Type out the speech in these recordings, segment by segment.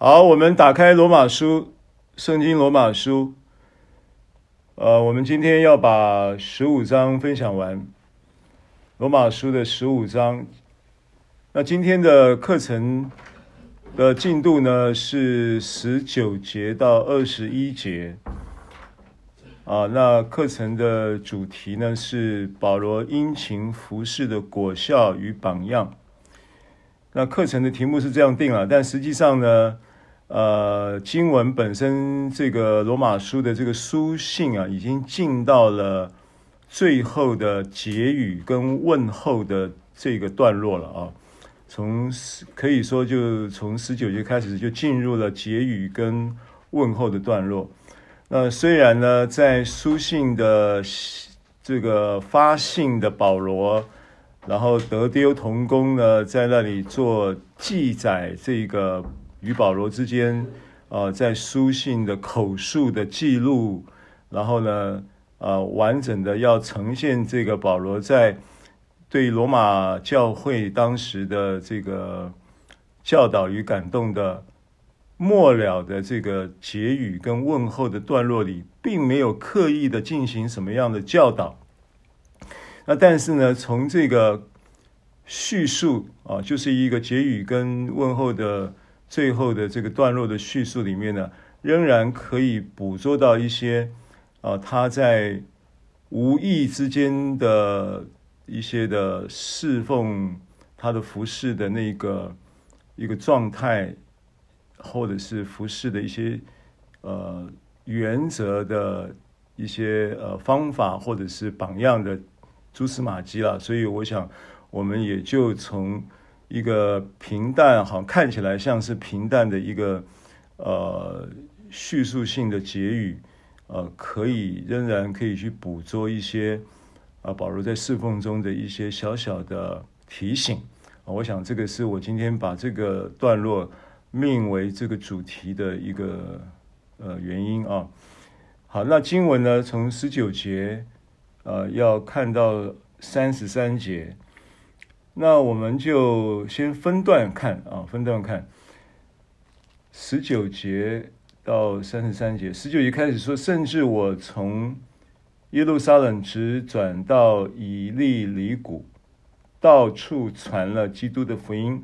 好，我们打开罗马书，圣经罗马书。呃，我们今天要把十五章分享完，罗马书的十五章。那今天的课程的进度呢，是十九节到二十一节。啊，那课程的主题呢，是保罗殷勤服事的果效与榜样。那课程的题目是这样定了，但实际上呢，呃，经文本身这个罗马书的这个书信啊，已经进到了最后的结语跟问候的这个段落了啊。从可以说就从十九节开始就进入了结语跟问候的段落。那虽然呢，在书信的这个发信的保罗，然后德丢同工呢，在那里做记载这个。与保罗之间，呃，在书信的口述的记录，然后呢，呃，完整的要呈现这个保罗在对罗马教会当时的这个教导与感动的末了的这个结语跟问候的段落里，并没有刻意的进行什么样的教导。那但是呢，从这个叙述啊，就是一个结语跟问候的。最后的这个段落的叙述里面呢，仍然可以捕捉到一些，啊、呃，他在无意之间的一些的侍奉，他的服饰的那个一个状态，或者是服饰的一些呃原则的一些呃方法，或者是榜样的蛛丝马迹了。所以我想，我们也就从。一个平淡，好像看起来像是平淡的一个呃叙述性的结语，呃，可以仍然可以去捕捉一些啊、保罗在侍奉中的一些小小的提醒啊。我想这个是我今天把这个段落命为这个主题的一个呃原因啊。好，那经文呢，从十九节呃要看到三十三节。那我们就先分段看啊，分段看十九节到三十三节。十九节开始说，甚至我从耶路撒冷直转到以利里谷，到处传了基督的福音。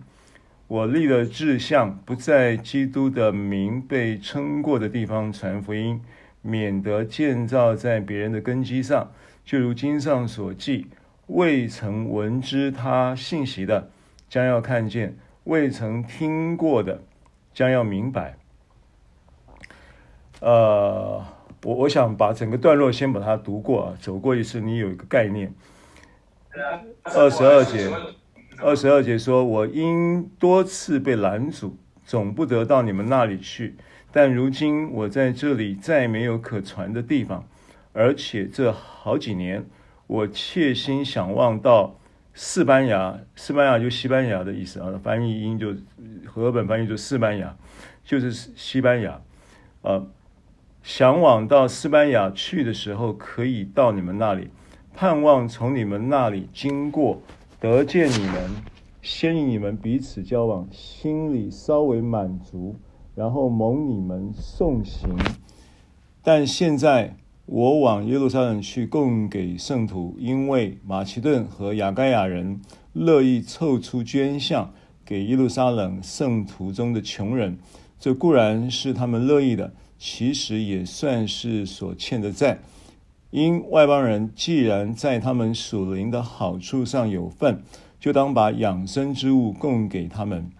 我立了志向，不在基督的名被称过的地方传福音，免得建造在别人的根基上，就如经上所记。未曾闻知他信息的，将要看见；未曾听过的，将要明白。呃，我我想把整个段落先把它读过啊，走过一次，你有一个概念。二十二节，二十二节说：“我因多次被拦阻，总不得到你们那里去。但如今我在这里再没有可传的地方，而且这好几年。”我切心想望到西班牙，西班牙就西班牙的意思啊，翻译音就和本翻译就西班牙，就是西班牙。呃，想往到西班牙去的时候，可以到你们那里，盼望从你们那里经过，得见你们，先与你们彼此交往，心里稍微满足，然后蒙你们送行。但现在。我往耶路撒冷去供给圣徒，因为马其顿和亚该亚人乐意凑出捐项给耶路撒冷圣徒中的穷人，这固然是他们乐意的，其实也算是所欠的债。因外邦人既然在他们属灵的好处上有份，就当把养生之物供给他们。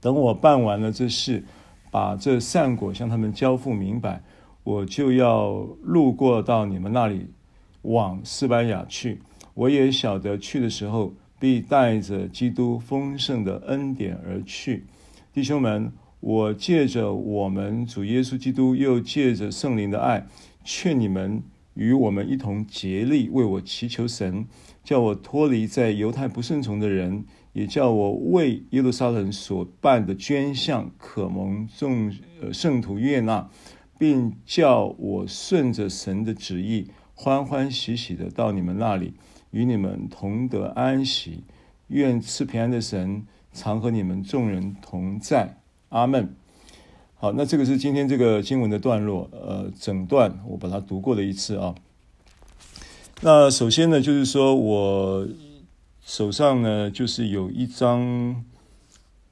等我办完了这事，把这善果向他们交付明白。我就要路过到你们那里，往西班牙去。我也晓得去的时候，必带着基督丰盛的恩典而去。弟兄们，我借着我们主耶稣基督，又借着圣灵的爱，劝你们与我们一同竭力为我祈求神，叫我脱离在犹太不顺从的人，也叫我为耶路撒冷所办的捐项可蒙众圣徒悦纳。并叫我顺着神的旨意，欢欢喜喜的到你们那里，与你们同得安息。愿赐平安的神常和你们众人同在。阿门。好，那这个是今天这个经文的段落，呃，整段我把它读过了一次啊。那首先呢，就是说我手上呢，就是有一张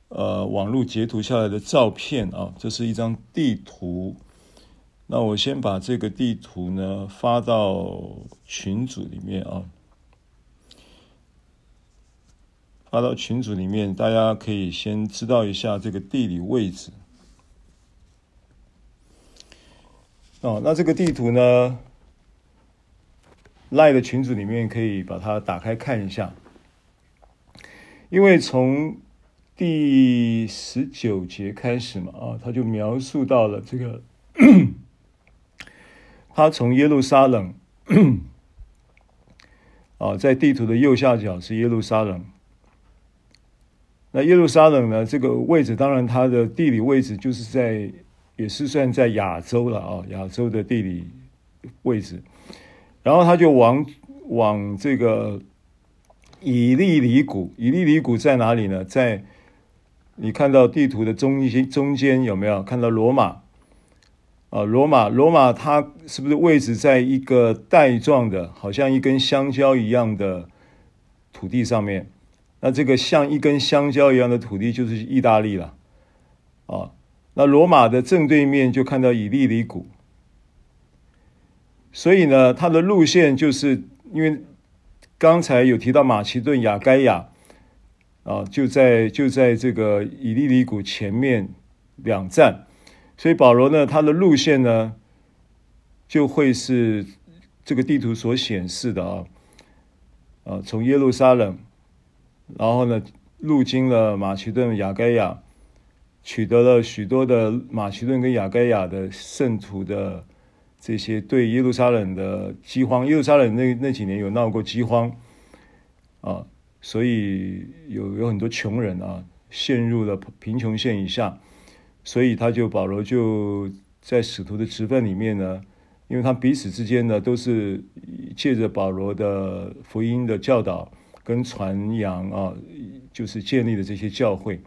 呃网络截图下来的照片啊，这是一张地图。那我先把这个地图呢发到群组里面啊，发到群组里面，大家可以先知道一下这个地理位置。哦，那这个地图呢，LINE 的群组里面可以把它打开看一下，因为从第十九节开始嘛，啊，他就描述到了这个。他从耶路撒冷，啊，在地图的右下角是耶路撒冷。那耶路撒冷呢？这个位置当然它的地理位置就是在，也是算在亚洲了啊，亚洲的地理位置。然后他就往往这个以利里谷，以利里谷在哪里呢？在你看到地图的中心中间有没有看到罗马？啊，罗马，罗马，它是不是位置在一个带状的，好像一根香蕉一样的土地上面？那这个像一根香蕉一样的土地就是意大利了。啊，那罗马的正对面就看到以利里谷，所以呢，它的路线就是因为刚才有提到马其顿亚该亚，啊，就在就在这个以利里谷前面两站。所以保罗呢，他的路线呢，就会是这个地图所显示的啊，啊，从耶路撒冷，然后呢，路经了马其顿、亚该亚，取得了许多的马其顿跟亚该亚的圣徒的这些对耶路撒冷的饥荒，耶路撒冷那那几年有闹过饥荒啊，所以有有很多穷人啊，陷入了贫穷线以下。所以他就保罗就在使徒的职分里面呢，因为他彼此之间呢都是借着保罗的福音的教导跟传扬啊，就是建立了这些教会，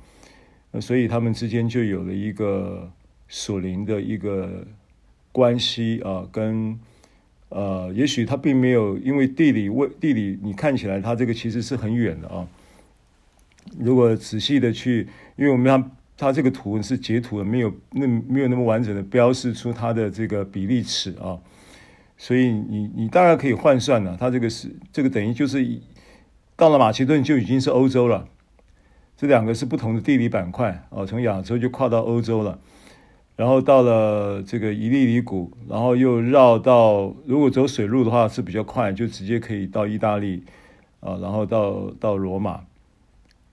所以他们之间就有了一个属灵的一个关系啊，跟呃，也许他并没有因为地理位地理，你看起来他这个其实是很远的啊。如果仔细的去，因为我们。它这个图是截图的，没有那没有那么完整的标示出它的这个比例尺啊，所以你你大概可以换算了，它这个是这个等于就是到了马其顿就已经是欧洲了，这两个是不同的地理板块啊，从亚洲就跨到欧洲了，然后到了这个伊利里谷，然后又绕到，如果走水路的话是比较快，就直接可以到意大利啊，然后到到罗马，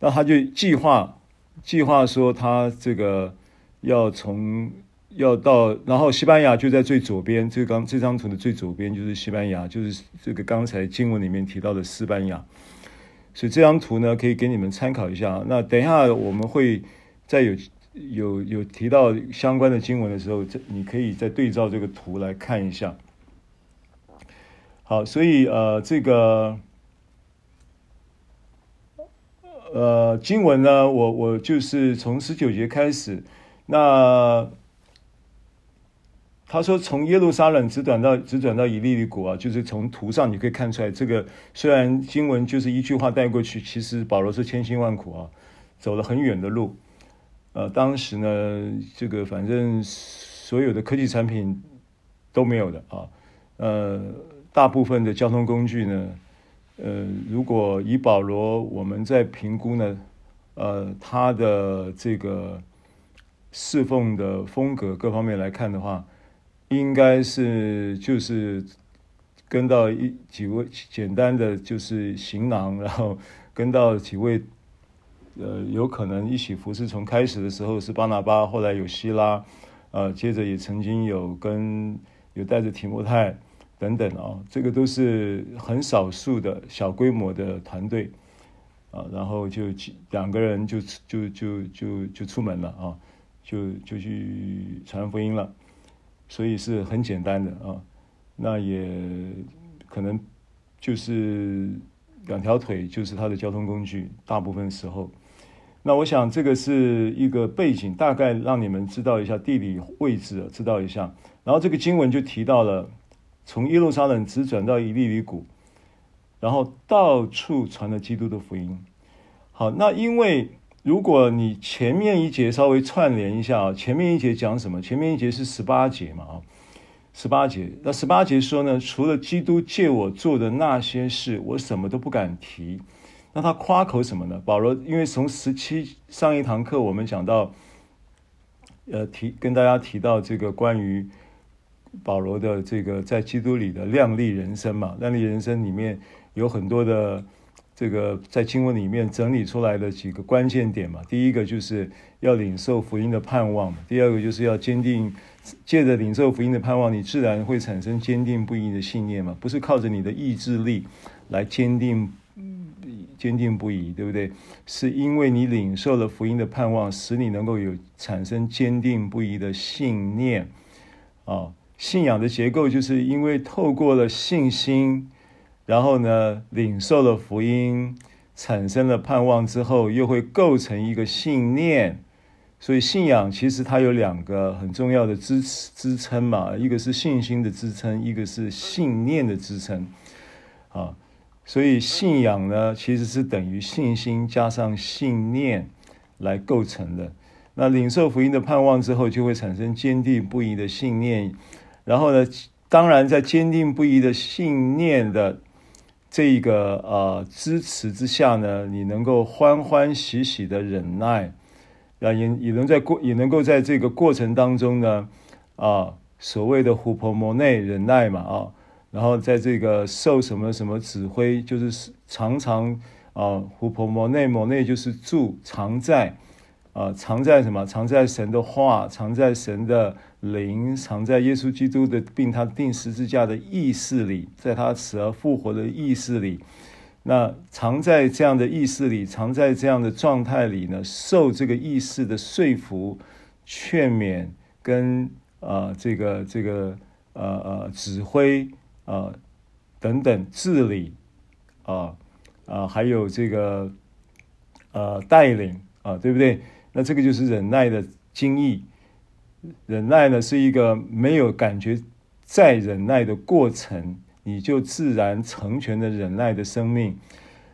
那他就计划。计划说他这个要从要到，然后西班牙就在最左边，这刚这张图的最左边就是西班牙，就是这个刚才经文里面提到的西班牙。所以这张图呢，可以给你们参考一下。那等一下我们会再有有有提到相关的经文的时候，这你可以再对照这个图来看一下。好，所以呃这个。呃，经文呢，我我就是从十九节开始。那他说从耶路撒冷直转到直转到以利里谷啊，就是从图上你可以看出来，这个虽然经文就是一句话带过去，其实保罗是千辛万苦啊，走了很远的路。呃，当时呢，这个反正所有的科技产品都没有的啊，呃，大部分的交通工具呢。呃，如果以保罗，我们在评估呢，呃，他的这个侍奉的风格各方面来看的话，应该是就是跟到一几位简单的就是行囊，然后跟到几位，呃，有可能一起服侍。从开始的时候是巴拿巴，后来有希拉，呃，接着也曾经有跟有带着提摩太。等等啊，这个都是很少数的小规模的团队啊，然后就两个人就就就就就出门了啊，就就去传福音了，所以是很简单的啊，那也可能就是两条腿就是他的交通工具，大部分时候，那我想这个是一个背景，大概让你们知道一下地理位置，知道一下。然后这个经文就提到了，从耶路撒冷直转到以利里谷，然后到处传了基督的福音。好，那因为如果你前面一节稍微串联一下啊，前面一节讲什么？前面一节是十八节嘛啊。十八节，那十八节说呢，除了基督借我做的那些事，我什么都不敢提。那他夸口什么呢？保罗，因为从十七上一堂课我们讲到，呃，提跟大家提到这个关于保罗的这个在基督里的亮丽人生嘛，亮丽人生里面有很多的这个在经文里面整理出来的几个关键点嘛。第一个就是要领受福音的盼望，第二个就是要坚定。借着领受福音的盼望，你自然会产生坚定不移的信念嘛？不是靠着你的意志力来坚定，坚定不移，对不对？是因为你领受了福音的盼望，使你能够有产生坚定不移的信念啊。信仰的结构就是因为透过了信心，然后呢，领受了福音，产生了盼望之后，又会构成一个信念。所以信仰其实它有两个很重要的支持支撑嘛，一个是信心的支撑，一个是信念的支撑，啊，所以信仰呢其实是等于信心加上信念来构成的。那领受福音的盼望之后，就会产生坚定不移的信念，然后呢，当然在坚定不移的信念的这个呃支持之下呢，你能够欢欢喜喜的忍耐。啊，也也能在过，也能够在这个过程当中呢，啊，所谓的虎婆摩内忍耐嘛，啊，然后在这个受什么什么指挥，就是常常啊，虎婆摩内摩内就是住常在，啊，常在什么？常在神的话，常在神的灵，常在耶稣基督的并他钉十字架的意识里，在他死而复活的意识里。那常在这样的意识里，常在这样的状态里呢，受这个意识的说服、劝勉跟啊、呃、这个这个呃呃指挥啊、呃、等等治理啊啊、还有这个呃带领啊、对不对？那这个就是忍耐的精义。忍耐呢是一个没有感觉再忍耐的过程。你就自然成全了忍耐的生命。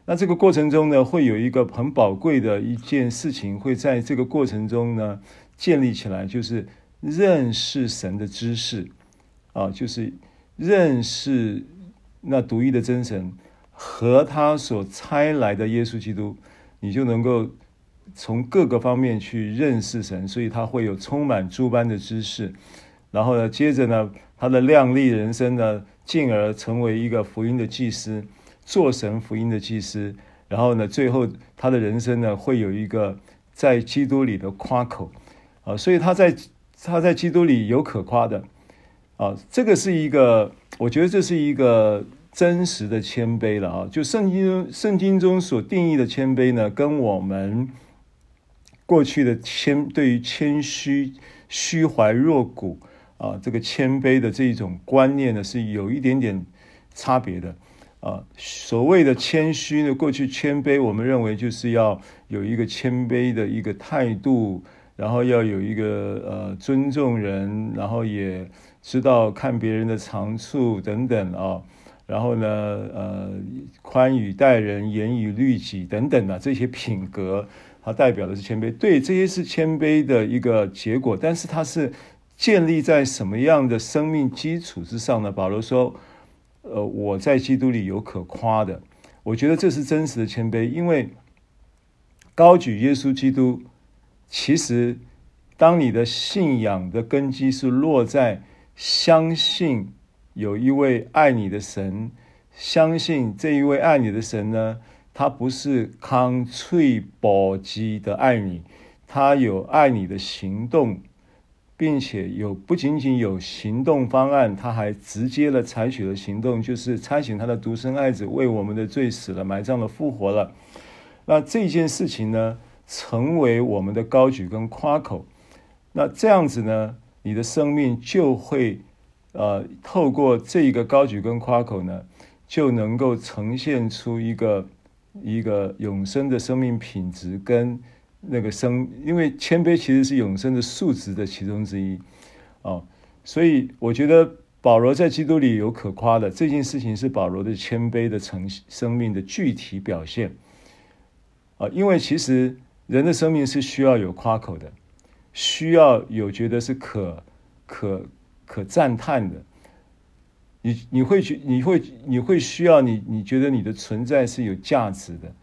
那这个过程中呢，会有一个很宝贵的一件事情，会在这个过程中呢建立起来，就是认识神的知识啊，就是认识那独一的真神和他所差来的耶稣基督，你就能够从各个方面去认识神，所以他会有充满诸般的知识。然后呢，接着呢，他的亮丽人生呢。进而成为一个福音的祭司，做神福音的祭司。然后呢，最后他的人生呢，会有一个在基督里的夸口啊，所以他在他在基督里有可夸的啊。这个是一个，我觉得这是一个真实的谦卑了啊。就圣经圣经中所定义的谦卑呢，跟我们过去的谦对于谦虚、虚怀若谷。啊，这个谦卑的这一种观念呢，是有一点点差别的。啊，所谓的谦虚呢，过去谦卑，我们认为就是要有一个谦卑的一个态度，然后要有一个呃尊重人，然后也知道看别人的长处等等啊，然后呢，呃，宽以待人，严以律己等等的这些品格，它代表的是谦卑。对，这些是谦卑的一个结果，但是它是。建立在什么样的生命基础之上呢？保罗说：“呃，我在基督里有可夸的。”我觉得这是真实的谦卑，因为高举耶稣基督，其实当你的信仰的根基是落在相信有一位爱你的神，相信这一位爱你的神呢，他不是空嘴保基的爱你，他有爱你的行动。并且有不仅仅有行动方案，他还直接的采取了行动，就是差遣他的独生爱子为我们的罪死了、埋葬了、复活了。那这件事情呢，成为我们的高举跟夸口。那这样子呢，你的生命就会呃，透过这一个高举跟夸口呢，就能够呈现出一个一个永生的生命品质跟那个生，因为谦卑其实是永生的素质的其中之一，哦，所以我觉得保罗在基督里有可夸的这件事情是保罗的谦卑的成生命的具体表现，啊，因为其实人的生命是需要有夸口的，需要有觉得是可可可赞叹的，你你会去你会你会需要你你觉得你的存在是有价值的。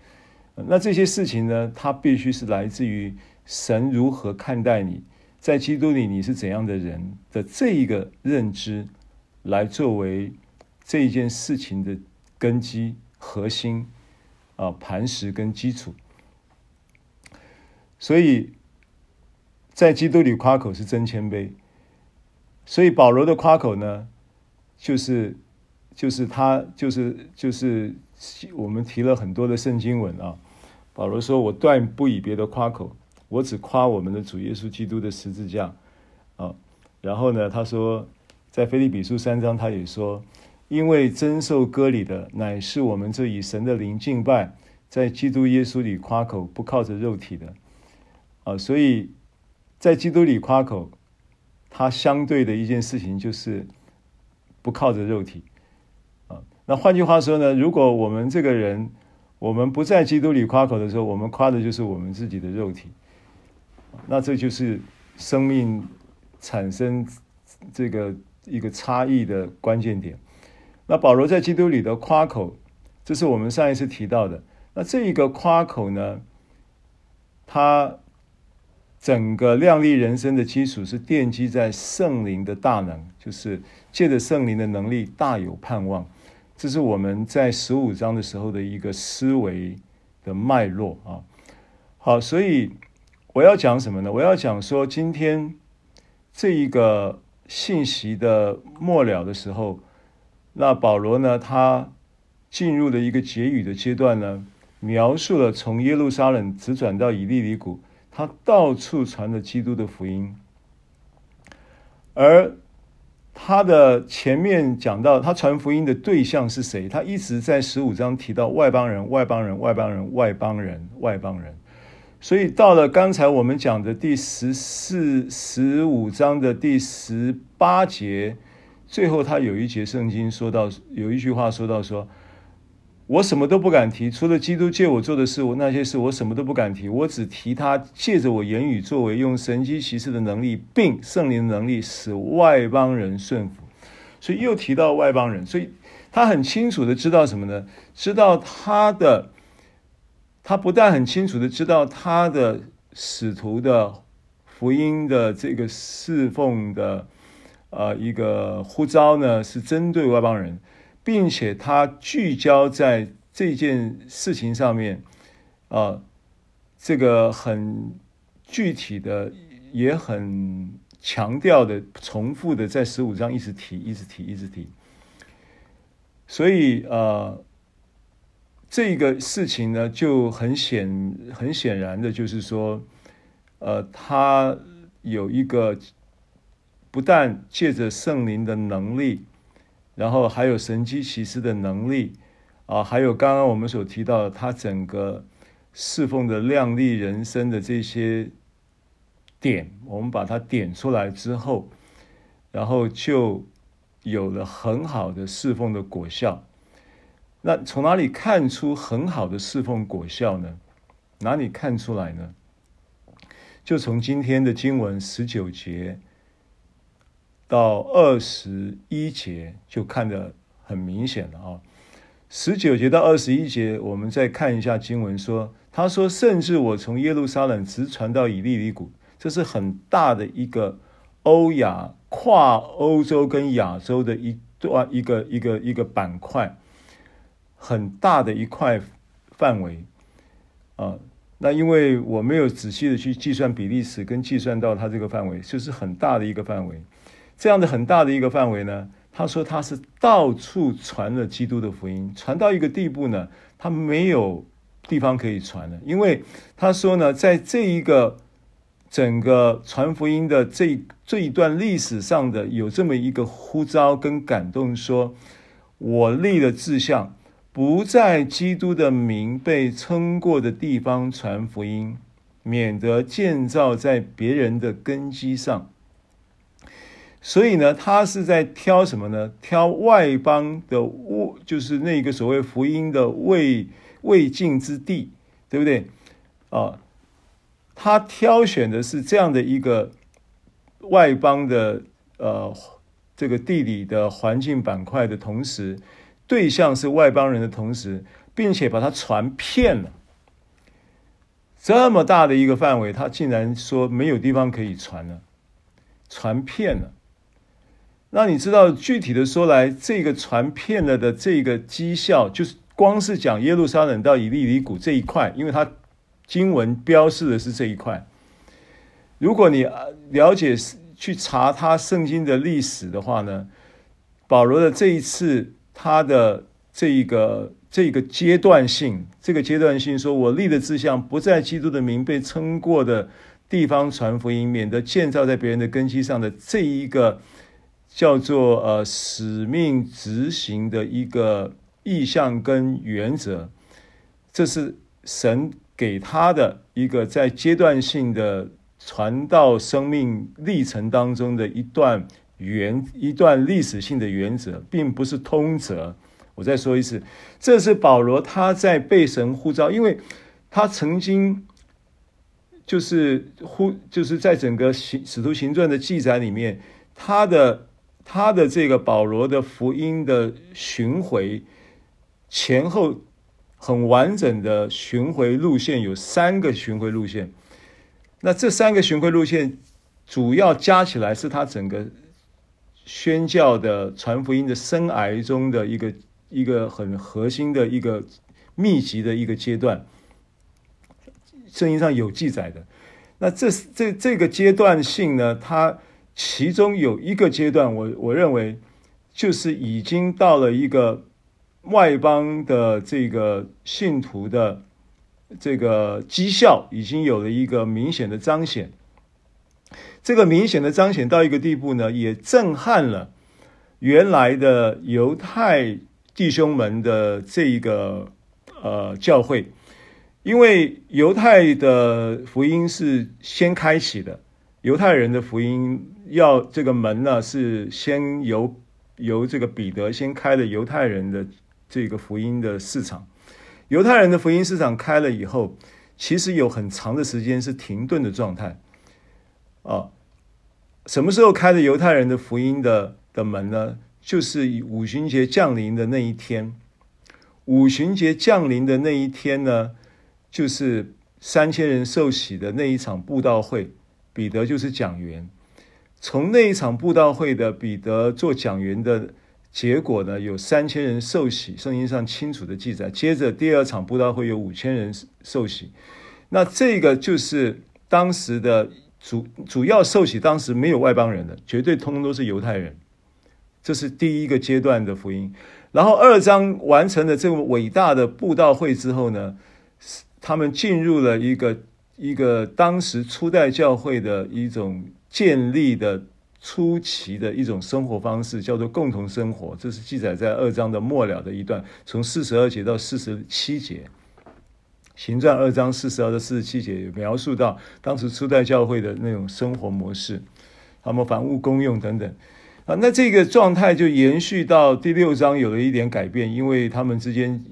那这些事情呢，它必须是来自于神如何看待你，在基督里你是怎样的人的这一个认知，来作为这一件事情的根基、核心啊、磐石跟基础。所以在基督里夸口是真谦卑。所以保罗的夸口呢，就是就是他就是就是我们提了很多的圣经文啊。保罗说：“我断不以别的夸口，我只夸我们的主耶稣基督的十字架。”啊，然后呢，他说，在腓立比书三章，他也说：“因为真受割礼的，乃是我们这以神的灵敬拜，在基督耶稣里夸口，不靠着肉体的。”啊，所以在基督里夸口，他相对的一件事情就是不靠着肉体。啊，那换句话说呢，如果我们这个人，我们不在基督里夸口的时候，我们夸的就是我们自己的肉体，那这就是生命产生这个一个差异的关键点。那保罗在基督里的夸口，这是我们上一次提到的。那这一个夸口呢，他整个亮丽人生的基础是奠基在圣灵的大能，就是借着圣灵的能力大有盼望。这是我们在十五章的时候的一个思维的脉络啊。好，所以我要讲什么呢？我要讲说，今天这一个信息的末了的时候，那保罗呢，他进入了一个结语的阶段呢，描述了从耶路撒冷直转到以利里谷，他到处传了基督的福音，而。他的前面讲到他传福音的对象是谁？他一直在十五章提到外邦人、外邦人、外邦人、外邦人、外邦人。所以到了刚才我们讲的第十四、十五章的第十八节，最后他有一节圣经说到，有一句话说到说。我什么都不敢提，除了基督借我做的事，我那些事我什么都不敢提。我只提他借着我言语作为，用神迹奇事的能力，并圣灵的能力，使外邦人顺服。所以又提到外邦人，所以他很清楚的知道什么呢？知道他的，他不但很清楚的知道他的使徒的福音的这个侍奉的，呃，一个呼召呢，是针对外邦人。并且他聚焦在这件事情上面，啊，这个很具体的，也很强调的，重复的，在十五章一直提，一直提，一直提。所以，呃，这个事情呢，就很显很显然的，就是说，呃，他有一个不但借着圣灵的能力。然后还有神机奇士的能力啊，还有刚刚我们所提到的他整个侍奉的亮丽人生的这些点，我们把它点出来之后，然后就有了很好的侍奉的果效。那从哪里看出很好的侍奉果效呢？哪里看出来呢？就从今天的经文十九节。到二十一节就看得很明显了啊！十九节到二十一节，我们再看一下经文说，他说：“甚至我从耶路撒冷直传到以利里谷，这是很大的一个欧亚跨欧洲跟亚洲的一段一个一个一个板块，很大的一块范围啊。那因为我没有仔细的去计算比利时跟计算到它这个范围，就是很大的一个范围。”这样的很大的一个范围呢，他说他是到处传了基督的福音，传到一个地步呢，他没有地方可以传了，因为他说呢，在这一个整个传福音的这这一段历史上的有这么一个呼召跟感动，说我立了志向，不在基督的名被称过的地方传福音，免得建造在别人的根基上。所以呢，他是在挑什么呢？挑外邦的物，就是那个所谓福音的未未尽之地，对不对？啊，他挑选的是这样的一个外邦的呃这个地理的环境板块的同时，对象是外邦人的同时，并且把它传遍了这么大的一个范围，他竟然说没有地方可以传了，传遍了。那你知道具体的说来，这个传遍了的这个绩效，就是光是讲耶路撒冷到以利里谷这一块，因为它经文标示的是这一块。如果你了解去查他圣经的历史的话呢，保罗的这一次他的这一个这个阶段性，这个阶段性说，我立的志向不在基督的名被称过的地方传福音，免得建造在别人的根基上的这一个。叫做呃使命执行的一个意向跟原则，这是神给他的一个在阶段性的传道生命历程当中的一段原一段历史性的原则，并不是通则。我再说一次，这是保罗他在被神呼召，因为他曾经就是呼就是在整个行使徒行传的记载里面，他的。他的这个保罗的福音的巡回前后很完整的巡回路线有三个巡回路线，那这三个巡回路线主要加起来是他整个宣教的传福音的生涯中的一个一个很核心的一个密集的一个阶段，圣经上有记载的。那这这这个阶段性呢，它。其中有一个阶段，我我认为就是已经到了一个外邦的这个信徒的这个绩效，已经有了一个明显的彰显。这个明显的彰显到一个地步呢，也震撼了原来的犹太弟兄们的这一个呃教会，因为犹太的福音是先开启的。犹太人的福音要这个门呢，是先由由这个彼得先开了犹太人的这个福音的市场。犹太人的福音市场开了以后，其实有很长的时间是停顿的状态。啊，什么时候开的犹太人的福音的的门呢？就是以五旬节降临的那一天。五旬节降临的那一天呢，就是三千人受洗的那一场布道会。彼得就是讲员，从那一场布道会的彼得做讲员的结果呢，有三千人受洗，圣经上清楚的记载。接着第二场布道会有五千人受洗，那这个就是当时的主主要受洗，当时没有外邦人的，绝对通通都是犹太人。这是第一个阶段的福音。然后二章完成了这个伟大的布道会之后呢，他们进入了一个。一个当时初代教会的一种建立的初期的一种生活方式，叫做共同生活。这是记载在二章的末了的一段，从四十二节到四十七节。行传二章四十二到四十七节描述到当时初代教会的那种生活模式，他们房屋公用等等啊。那这个状态就延续到第六章，有了一点改变，因为他们之间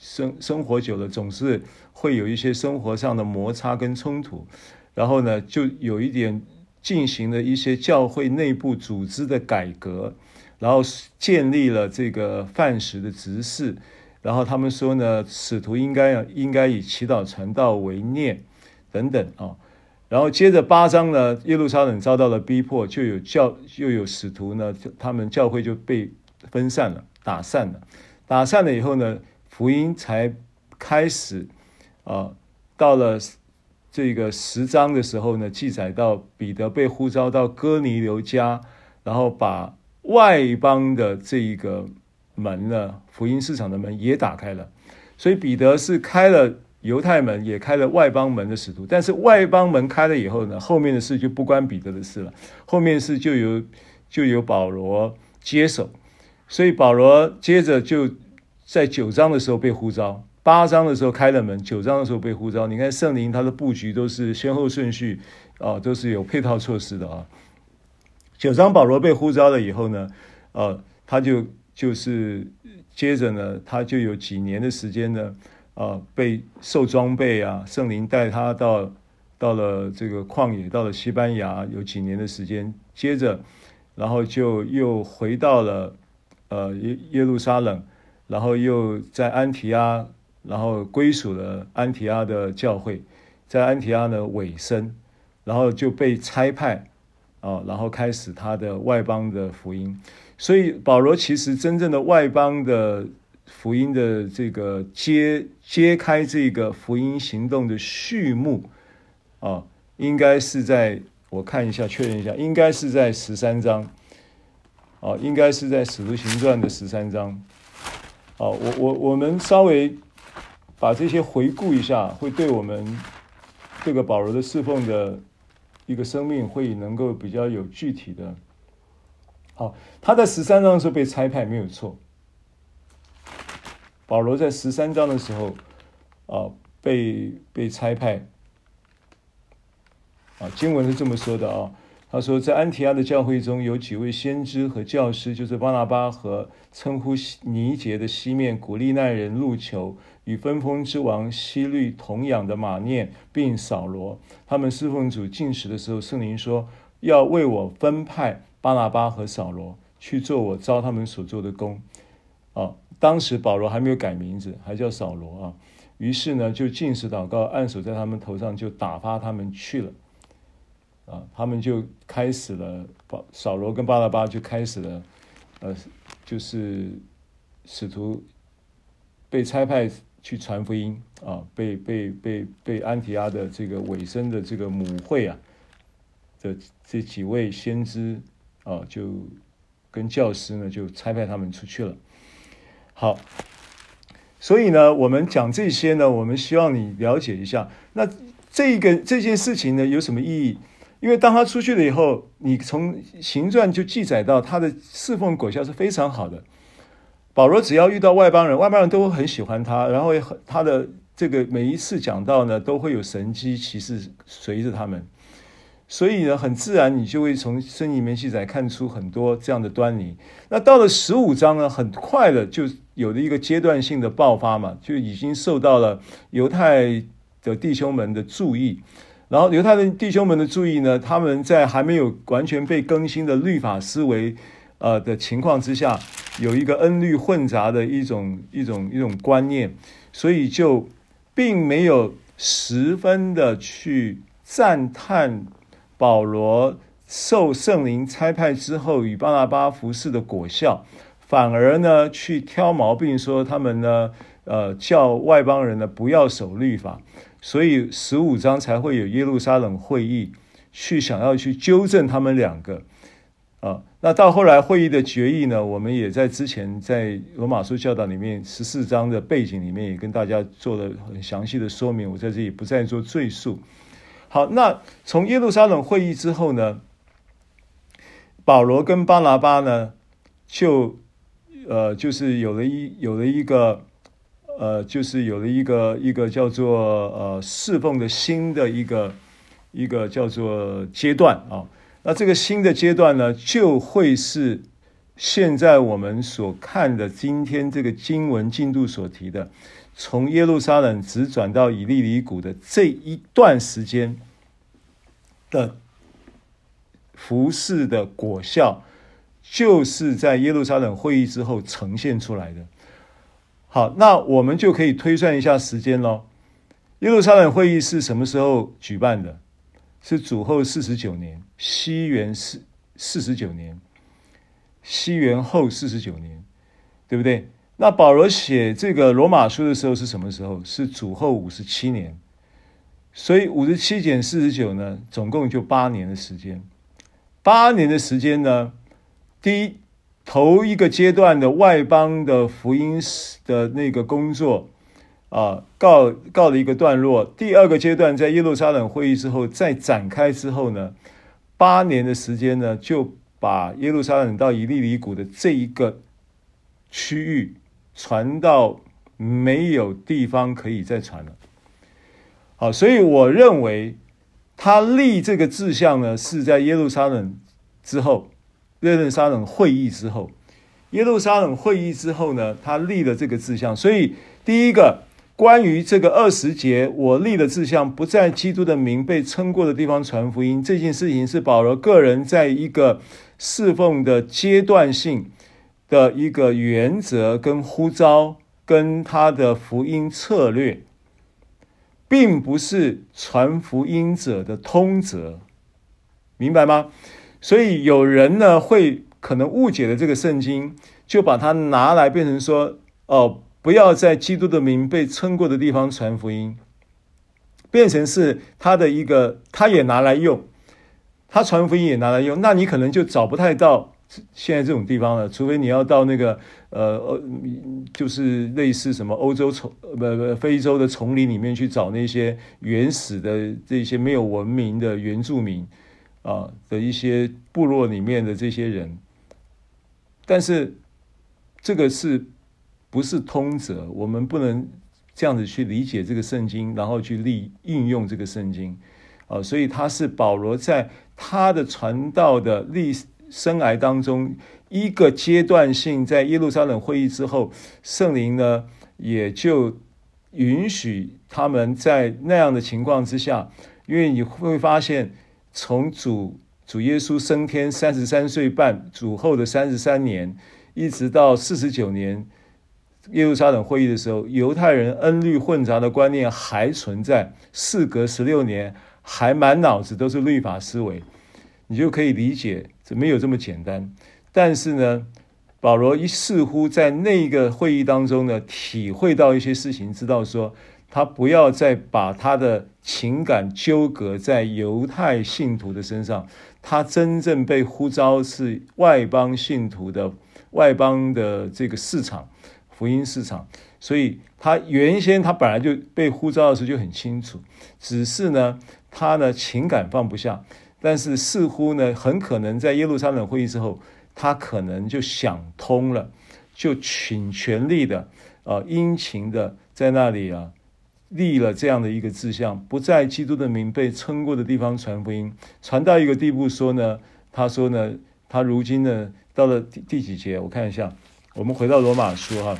生生活久了，总是。会有一些生活上的摩擦跟冲突，然后呢，就有一点进行了一些教会内部组织的改革，然后建立了这个饭食的执事，然后他们说呢，使徒应该要应该以祈祷传道为念等等啊，然后接着八章呢，耶路撒冷遭到了逼迫，就有教又有使徒呢，他们教会就被分散了，打散了，打散了以后呢，福音才开始。啊，到了这个十章的时候呢，记载到彼得被呼召到哥尼流家，然后把外邦的这一个门呢，福音市场的门也打开了。所以彼得是开了犹太门，也开了外邦门的使徒。但是外邦门开了以后呢，后面的事就不关彼得的事了，后面事就由就由保罗接手。所以保罗接着就在九章的时候被呼召。八章的时候开了门，九章的时候被呼召。你看圣灵它的布局都是先后顺序啊，都是有配套措施的啊。九章保罗被呼召了以后呢，呃，他就就是接着呢，他就有几年的时间呢，呃，被受装备啊，圣灵带他到到了这个旷野，到了西班牙有几年的时间，接着然后就又回到了呃耶耶路撒冷，然后又在安提阿。然后归属了安提阿的教会，在安提阿的尾声，然后就被差派啊，然后开始他的外邦的福音。所以保罗其实真正的外邦的福音的这个揭揭开这个福音行动的序幕啊，应该是在我看一下确认一下，应该是在十三章啊，应该是在使徒行传的十三章。啊，我我我们稍微。把这些回顾一下，会对我们这个保罗的侍奉的一个生命会能够比较有具体的。好，他在十三章的时候被差派没有错。保罗在十三章的时候啊，被被差派啊，经文是这么说的啊。他说，在安提阿的教会中有几位先知和教师，就是巴拿巴和称呼尼杰的西面古利奈人路求，与分封之王希律同养的马念，并扫罗。他们侍奉主进食的时候，圣灵说要为我分派巴拿巴和扫罗去做我召他们所做的工。啊，当时保罗还没有改名字，还叫扫罗啊。于是呢，就进食祷告，按手在他们头上，就打发他们去了。啊，他们就开始了，保扫罗跟巴拿巴就开始了，呃，就是使徒被差派去传福音啊，被被被被安提阿的这个尾声的这个母会啊的这几位先知啊，就跟教师呢就差派他们出去了。好，所以呢，我们讲这些呢，我们希望你了解一下，那这个这件事情呢有什么意义？因为当他出去了以后，你从行传就记载到他的侍奉果效是非常好的。保罗只要遇到外邦人，外邦人都会很喜欢他，然后他的这个每一次讲到呢，都会有神迹奇事随着他们，所以呢，很自然你就会从圣经里面记载看出很多这样的端倪。那到了十五章呢，很快的就有了一个阶段性的爆发嘛，就已经受到了犹太的弟兄们的注意。然后犹太的弟兄们的注意呢，他们在还没有完全被更新的律法思维，呃的情况之下，有一个恩律混杂的一种一种一种观念，所以就并没有十分的去赞叹保罗受圣灵差派之后与巴拿巴服侍的果效，反而呢去挑毛病说他们呢，呃叫外邦人呢不要守律法。所以十五章才会有耶路撒冷会议，去想要去纠正他们两个，啊，那到后来会议的决议呢，我们也在之前在罗马书教导里面十四章的背景里面也跟大家做了很详细的说明，我在这里不再做赘述。好，那从耶路撒冷会议之后呢，保罗跟巴拿巴呢，就呃，就是有了一有了一个。呃，就是有了一个一个叫做呃侍奉的新的一个一个叫做阶段啊。那这个新的阶段呢，就会是现在我们所看的今天这个经文进度所提的，从耶路撒冷直转到以利里谷的这一段时间的服事的果效，就是在耶路撒冷会议之后呈现出来的。好，那我们就可以推算一下时间喽。耶路撒冷会议是什么时候举办的？是主后四十九年，西元四四十九年，西元后四十九年，对不对？那保罗写这个罗马书的时候是什么时候？是主后五十七年。所以五十七减四十九呢，总共就八年的时间。八年的时间呢，第一。头一个阶段的外邦的福音的那个工作啊，告告了一个段落。第二个阶段在耶路撒冷会议之后再展开之后呢，八年的时间呢，就把耶路撒冷到以利里谷的这一个区域传到没有地方可以再传了。好，所以我认为他立这个志向呢，是在耶路撒冷之后，耶路撒冷会议之后，耶路撒冷会议之后呢，他立了这个志向。所以第一个。关于这个二十节，我立的志向，不在基督的名被称过的地方传福音。这件事情是保罗个人在一个侍奉的阶段性的一个原则跟呼召，跟他的福音策略，并不是传福音者的通则，明白吗？所以有人呢会可能误解了这个圣经，就把它拿来变成说，哦。不要在基督的名被称过的地方传福音，变成是他的一个，他也拿来用，他传福音也拿来用，那你可能就找不太到现在这种地方了，除非你要到那个呃呃，就是类似什么欧洲丛不不非洲的丛林里面去找那些原始的这些没有文明的原住民啊的一些部落里面的这些人，但是这个是。不是通则，我们不能这样子去理解这个圣经，然后去立应用这个圣经，啊，所以他是保罗在他的传道的历生涯当中一个阶段性，在耶路撒冷会议之后，圣灵呢也就允许他们在那样的情况之下，因为你会发现，从主主耶稣升天三十三岁半，主后的三十三年，一直到四十九年。耶路撒冷会议的时候，犹太人恩律混杂的观念还存在，事隔十六年，还满脑子都是律法思维，你就可以理解，这没有这么简单。但是呢，保罗一似乎在那个会议当中呢，体会到一些事情，知道说他不要再把他的情感纠葛在犹太信徒的身上，他真正被呼召是外邦信徒的外邦的这个市场。福音市场，所以他原先他本来就被呼召的时候就很清楚，只是呢，他呢情感放不下，但是似乎呢，很可能在耶路撒冷会议之后，他可能就想通了，就请全力的啊殷勤的在那里啊立了这样的一个志向，不在基督的名被称过的地方传福音，传到一个地步说呢，他说呢，他如今呢到了第第几节？我看一下。我们回到罗马书哈，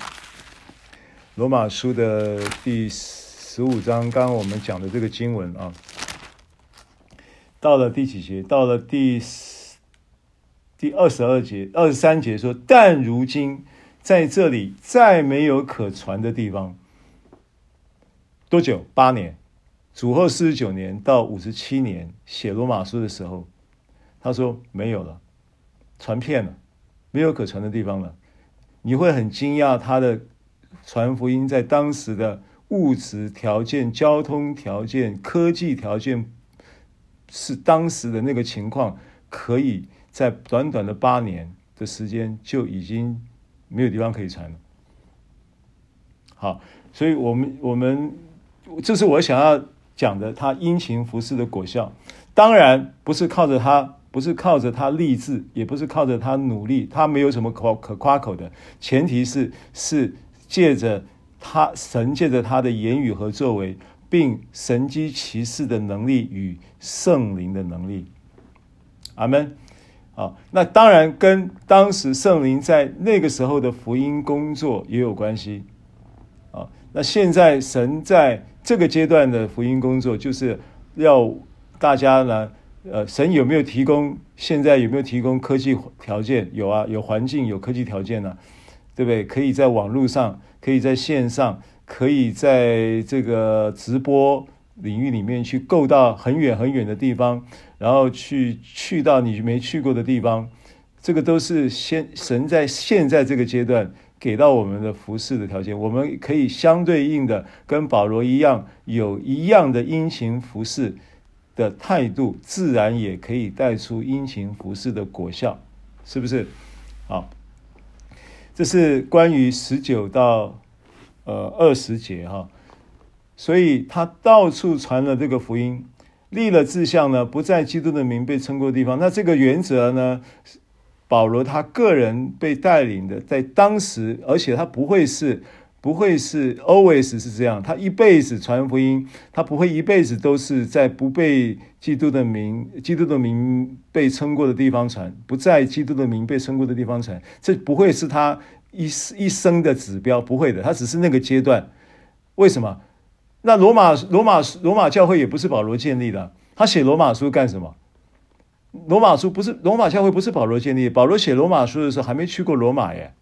罗马书的第十五章，刚刚我们讲的这个经文啊，到了第几节？到了第第二十二节、二十三节说：“但如今在这里再没有可传的地方。”多久？八年，主后四十九年到五十七年写罗马书的时候，他说没有了，传遍了，没有可传的地方了。你会很惊讶，他的传福音在当时的物质条件、交通条件、科技条件，是当时的那个情况，可以在短短的八年的时间就已经没有地方可以传了。好，所以我们我们这是我想要讲的，他殷勤服侍的果效，当然不是靠着他。不是靠着他立志，也不是靠着他努力，他没有什么可可夸口的。前提是是借着他神借着他的言语和作为，并神迹奇事的能力与圣灵的能力。阿门。啊，那当然跟当时圣灵在那个时候的福音工作也有关系。啊，那现在神在这个阶段的福音工作，就是要大家呢。呃，神有没有提供？现在有没有提供科技条件？有啊，有环境，有科技条件呢、对不对？可以在网络上，可以在线上，可以在这个直播领域里面去够到很远很远的地方，然后去去到你没去过的地方。这个都是先神在现在这个阶段给到我们的服侍的条件，我们可以相对应的跟保罗一样，有一样的殷勤服侍。的态度自然也可以带出殷勤服侍的果效，是不是？好，这是关于十九到呃二十节哈，所以他到处传了这个福音，立了志向呢，不在基督的名被称过的地方。那这个原则呢，保罗他个人被带领的，在当时，而且他不会是不会是 always 是这样，他一辈子传福音，他不会一辈子都是在不被基督的名、基督的名被称过的地方传，不在基督的名被称过的地方传，这不会是他一一生的指标，不会的，他只是那个阶段。为什么？那罗马罗马罗马教会也不是保罗建立的，他写罗马书干什么？罗马书不是罗马教会，不是保罗建立，保罗写罗马书的时候还没去过罗马耶。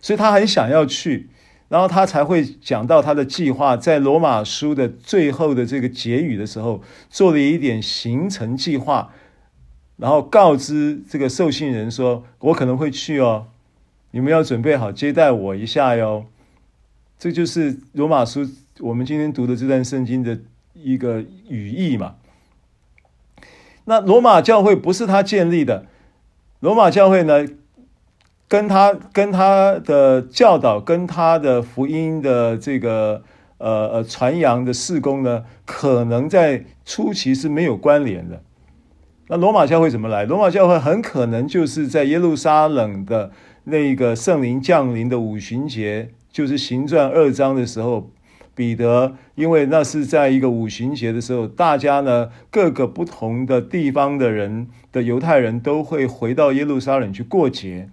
所以他很想要去，然后他才会讲到他的计划，在罗马书的最后的这个结语的时候，做了一点行程计划，然后告知这个受信人说：“我可能会去哦，你们要准备好接待我一下哟。”这就是罗马书我们今天读的这段圣经的一个语义嘛。那罗马教会不是他建立的，罗马教会呢？跟他跟他的教导，跟他的福音的这个呃呃传扬的事工呢，可能在初期是没有关联的。那罗马教会怎么来？罗马教会很可能就是在耶路撒冷的那个圣灵降临的五旬节，就是行传二章的时候，彼得因为那是在一个五旬节的时候，大家呢各个不同的地方的人的犹太人都会回到耶路撒冷去过节。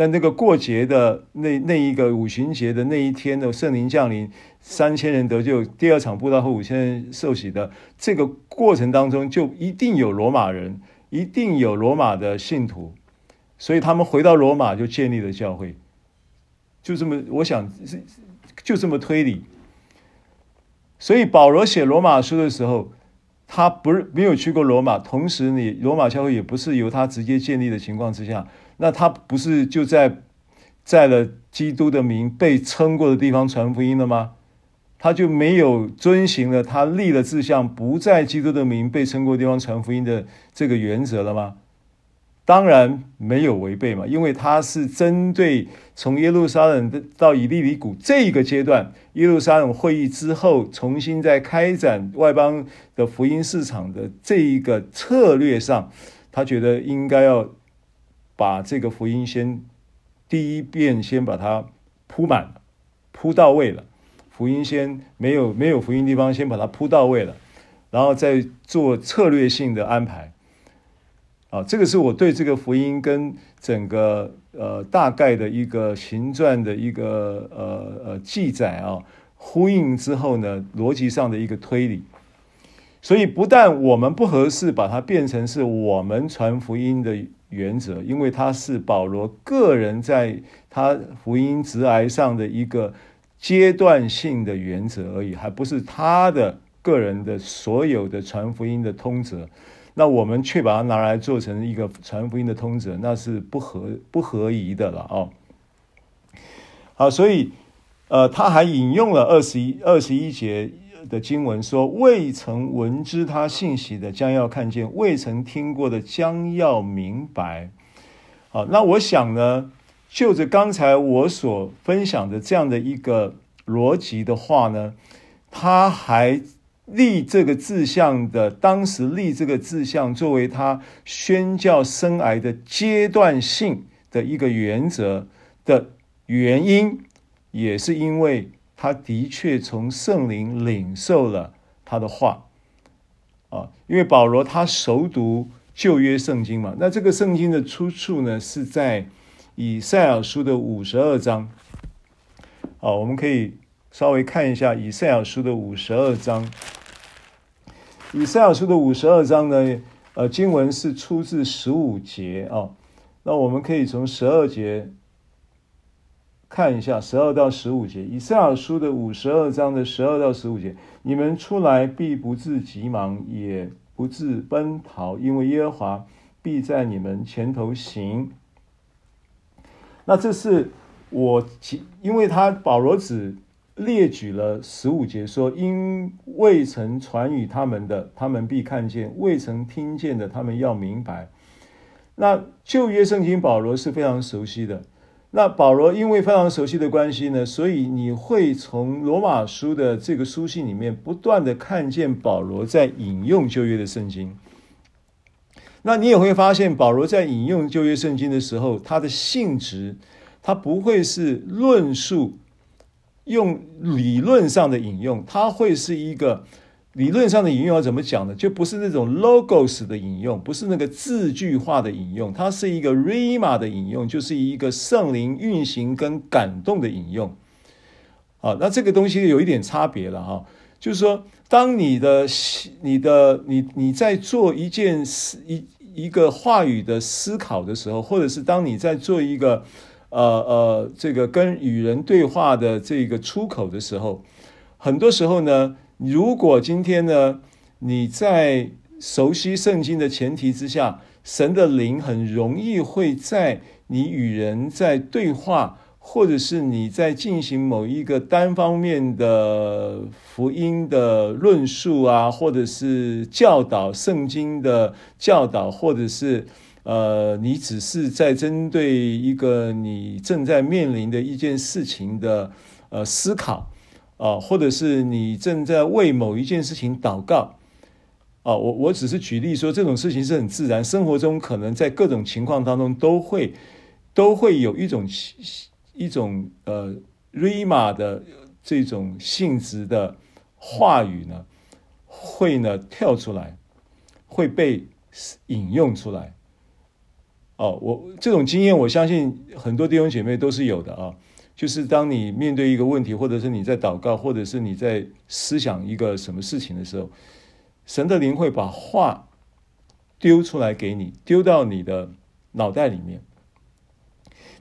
那那个过节的那那一个五旬节的那一天的圣灵降临，三千人得救，第二场布道后五千人受洗的这个过程当中，就一定有罗马人，一定有罗马的信徒，所以他们回到罗马就建立了教会，就这么，我想是就这么推理。所以保罗写罗马书的时候，他不是没有去过罗马，同时你罗马教会也不是由他直接建立的情况之下。那他不是就在在了基督的名被称过的地方传福音了吗？他就没有遵循了他立了志向，不在基督的名被称过的地方传福音的这个原则了吗？当然没有违背嘛，因为他是针对从耶路撒冷到以利里谷这个阶段，耶路撒冷会议之后重新再开展外邦的福音市场的这一个策略上，他觉得应该要。把这个福音先第一遍先把它铺满，铺到位了。福音先没有没有福音地方，先把它铺到位了，然后再做策略性的安排。啊，这个是我对这个福音跟整个呃大概的一个行传的一个呃呃记载啊呼应之后呢，逻辑上的一个推理。所以不但我们不合适把它变成是我们传福音的。原则，因为它是保罗个人在他福音职涯上的一个阶段性的原则而已，还不是他的个人的所有的传福音的通则。那我们却把它拿来做成一个传福音的通则，那是不合不合宜的了哦。好，所以呃，他还引用了二十一二十一节。的经文说：“未曾闻知他信息的，将要看见；未曾听过的，将要明白。”好，那我想呢，就着刚才我所分享的这样的一个逻辑的话呢，他还立这个志向的，当时立这个志向作为他宣教生涯的阶段性的一个原则的原因，也是因为。他的确从圣灵领受了他的话，啊，因为保罗他熟读旧约圣经嘛，那这个圣经的出处呢是在以赛亚书的五十二章，好，我们可以稍微看一下以赛亚书的五十二章。以赛亚书的五十二章呢，呃，经文是出自十五节啊，那我们可以从十二节。看一下十二到十五节，以赛亚书的五十二章的十二到十五节，你们出来必不自急忙，也不自奔逃，因为耶和华必在你们前头行。那这是我，因为他保罗只列举了十五节，说因未曾传与他们的，他们必看见；未曾听见的，他们要明白。那旧约圣经保罗是非常熟悉的。那保罗因为非常熟悉的关系呢，所以你会从罗马书的这个书信里面不断的看见保罗在引用旧约的圣经。那你也会发现，保罗在引用旧约圣经的时候，他的性质，他不会是论述用理论上的引用，它会是一个理论上的引用要怎么讲呢？就不是那种 logos 的引用，不是那个字句化的引用，它是一个 rima 的引用，就是一个圣灵运行跟感动的引用。啊，那这个东西有一点差别了哈，就是说，当你的、你的、你你在做一件事、一一个话语的思考的时候，或者是当你在做一个呃呃这个跟与人对话的这个出口的时候，很多时候呢，如果今天呢你在熟悉圣经的前提之下，神的灵很容易会在你与人在对话。或者是你在进行某一个单方面的福音的论述啊，或者是教导圣经的教导，或者是呃，你只是在针对一个你正在面临的一件事情的呃思考啊，或者是你正在为某一件事情祷告啊，我我只是举例说，这种事情是很自然，生活中可能在各种情况当中都会都会有一种。一种呃，rhema 的这种性质的话语呢，会呢跳出来，会被引用出来。哦，我这种经验，我相信很多弟兄姐妹都是有的啊。就是当你面对一个问题，或者是你在祷告，或者是你在思想一个什么事情的时候，神的灵会把话丢出来给你，丢到你的脑袋里面。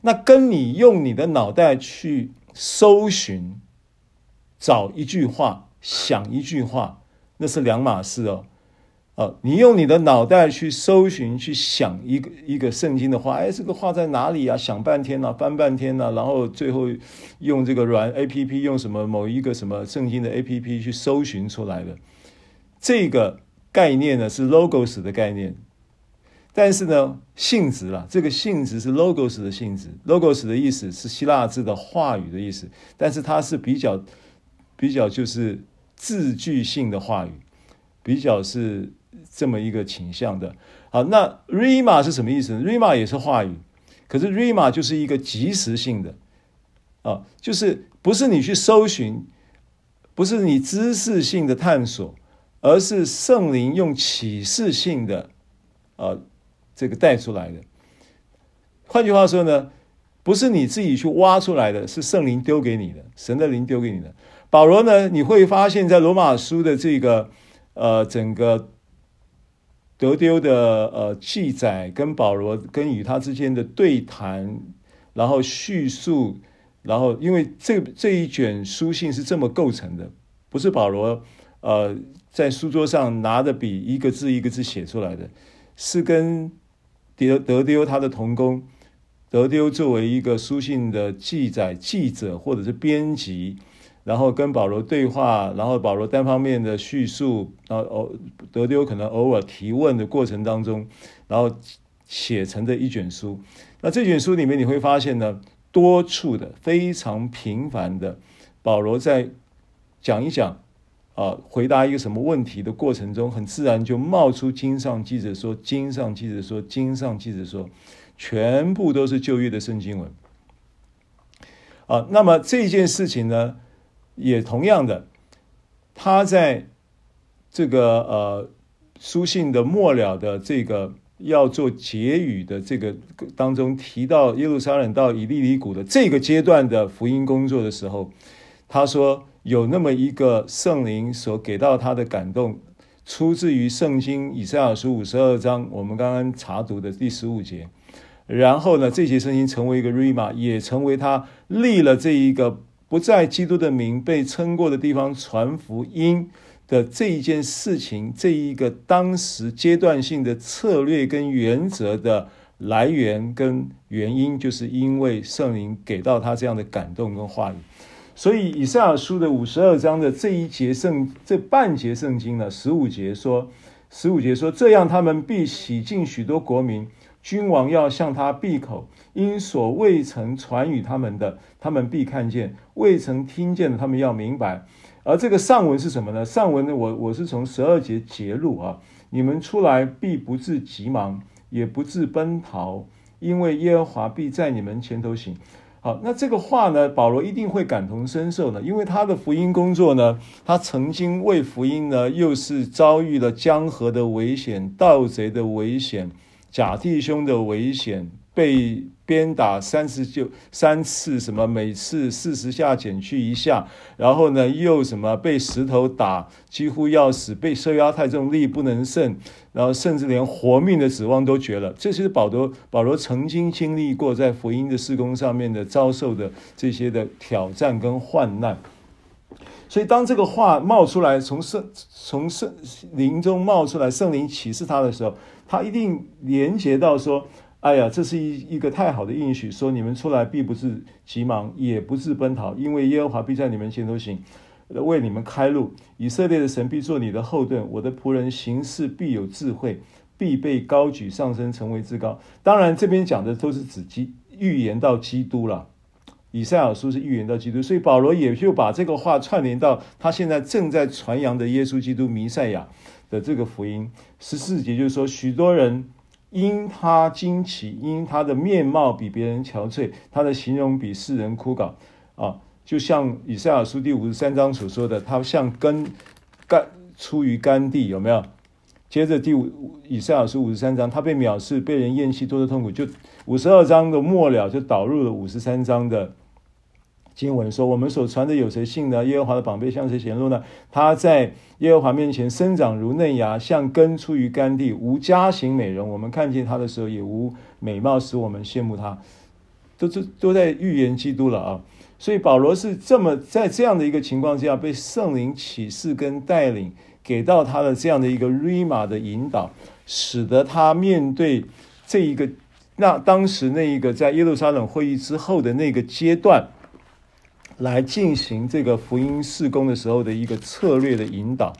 那跟你用你的脑袋去搜寻、找一句话、想一句话，那是两码事哦。哦，你用你的脑袋去搜寻、去想一个一个圣经的话，哎，这个话在哪里啊？想半天呢，翻半天呢，然后最后用这个软 APP，用什么某一个什么圣经的 APP 去搜寻出来的，这个概念呢是 Logos 的概念。但是呢，性质啦，这个性质是 logos 的性质，logos 的意思是希腊字的话语的意思，但是它是比较比较就是字句性的话语，比较是这么一个倾向的。好，那 rhema 是什么意思呢？rhema 也是话语，可是 rhema 就是一个即时性的啊，就是不是你去搜寻，不是你知识性的探索，而是圣灵用启示性的啊。这个带出来的，换句话说呢，不是你自己去挖出来的，是圣灵丢给你的，神的灵丢给你的。保罗呢，你会发现在罗马书的这个呃整个德丢的呃记载，跟保罗跟与他之间的对谈，然后叙述，然后因为这这一卷书信是这么构成的，不是保罗呃在书桌上拿着笔一个字一个字写出来的，是跟。德德丢他的同工，德丢作为一个书信的记载记者或者是编辑，然后跟保罗对话，然后保罗单方面的叙述，然后偶得丢可能偶尔提问的过程当中，然后写成的一卷书。那这卷书里面你会发现呢，多处的非常频繁的，保罗在讲一讲。啊，回答一个什么问题的过程中，很自然就冒出经上记者说，经上记者说，经上记者说，全部都是旧约的圣经文。啊，那么这件事情呢，也同样的，他在这个呃书信的末了的这个要做结语的这个当中提到耶路撒冷到以利里谷的这个阶段的福音工作的时候，他说。有那么一个圣灵所给到他的感动，出自于圣经以赛亚书五十二章，我们刚刚查读的第十五节。然后呢，这些声音成为一个 Rhema，也成为他立了这一个不在基督的名被称过的地方传福音的这一件事情，这一个当时阶段性的策略跟原则的来源跟原因，就是因为圣灵给到他这样的感动跟话语。所以以赛亚书的五十二章的这一节圣这半节圣经呢，十五节说，十五节说，这样他们必洗净许多国民，君王要向他闭口，因所未曾传与他们的，他们必看见；未曾听见的，他们要明白。而这个上文是什么呢？上文呢，我我是从十二节节录啊，你们出来必不致急忙，也不致奔逃，因为耶和华必在你们前头行。好，那这个话呢，保罗一定会感同身受的，因为他的福音工作呢，他曾经为福音呢，又是遭遇了江河的危险、盗贼的危险、假弟兄的危险。被鞭打三十九三次，什么每次四十下减去一下，然后呢又什么被石头打，几乎要死，被受压太重，力不能胜，然后甚至连活命的指望都绝了。这些保罗保罗曾经经历过在福音的施工上面的遭受的这些的挑战跟患难，所以当这个话冒出来，从圣从圣灵中冒出来，圣灵启示他的时候，他一定连接到说。哎呀，这是一一个太好的应许，说你们出来必不是急忙，也不是奔逃，因为耶和华必在你们前头行，为你们开路。以色列的神必做你的后盾，我的仆人行事必有智慧，必被高举上升，成为至高。当然，这边讲的都是指基预言到基督了。以赛亚书是预言到基督，所以保罗也就把这个话串联到他现在正在传扬的耶稣基督弥赛亚的这个福音。十四节就是说，许多人。因他惊奇，因他的面貌比别人憔悴，他的形容比世人枯槁，啊，就像以赛亚书第五十三章所说的，他像根干出于干地，有没有？接着第五以赛亚书五十三章，他被藐视，被人厌弃，多的痛苦，就五十二章的末了就导入了五十三章的。经文说：“我们所传的有谁信呢？耶和华的宝贝向谁显露呢？他在耶和华面前生长如嫩芽，像根出于干地，无家型美容。我们看见他的时候，也无美貌使我们羡慕他。都都都在预言基督了啊！所以保罗是这么在这样的一个情况之下，被圣灵启示跟带领，给到他的这样的一个瑞玛的引导，使得他面对这一个那当时那一个在耶路撒冷会议之后的那个阶段。”来进行这个福音事工的时候的一个策略的引导，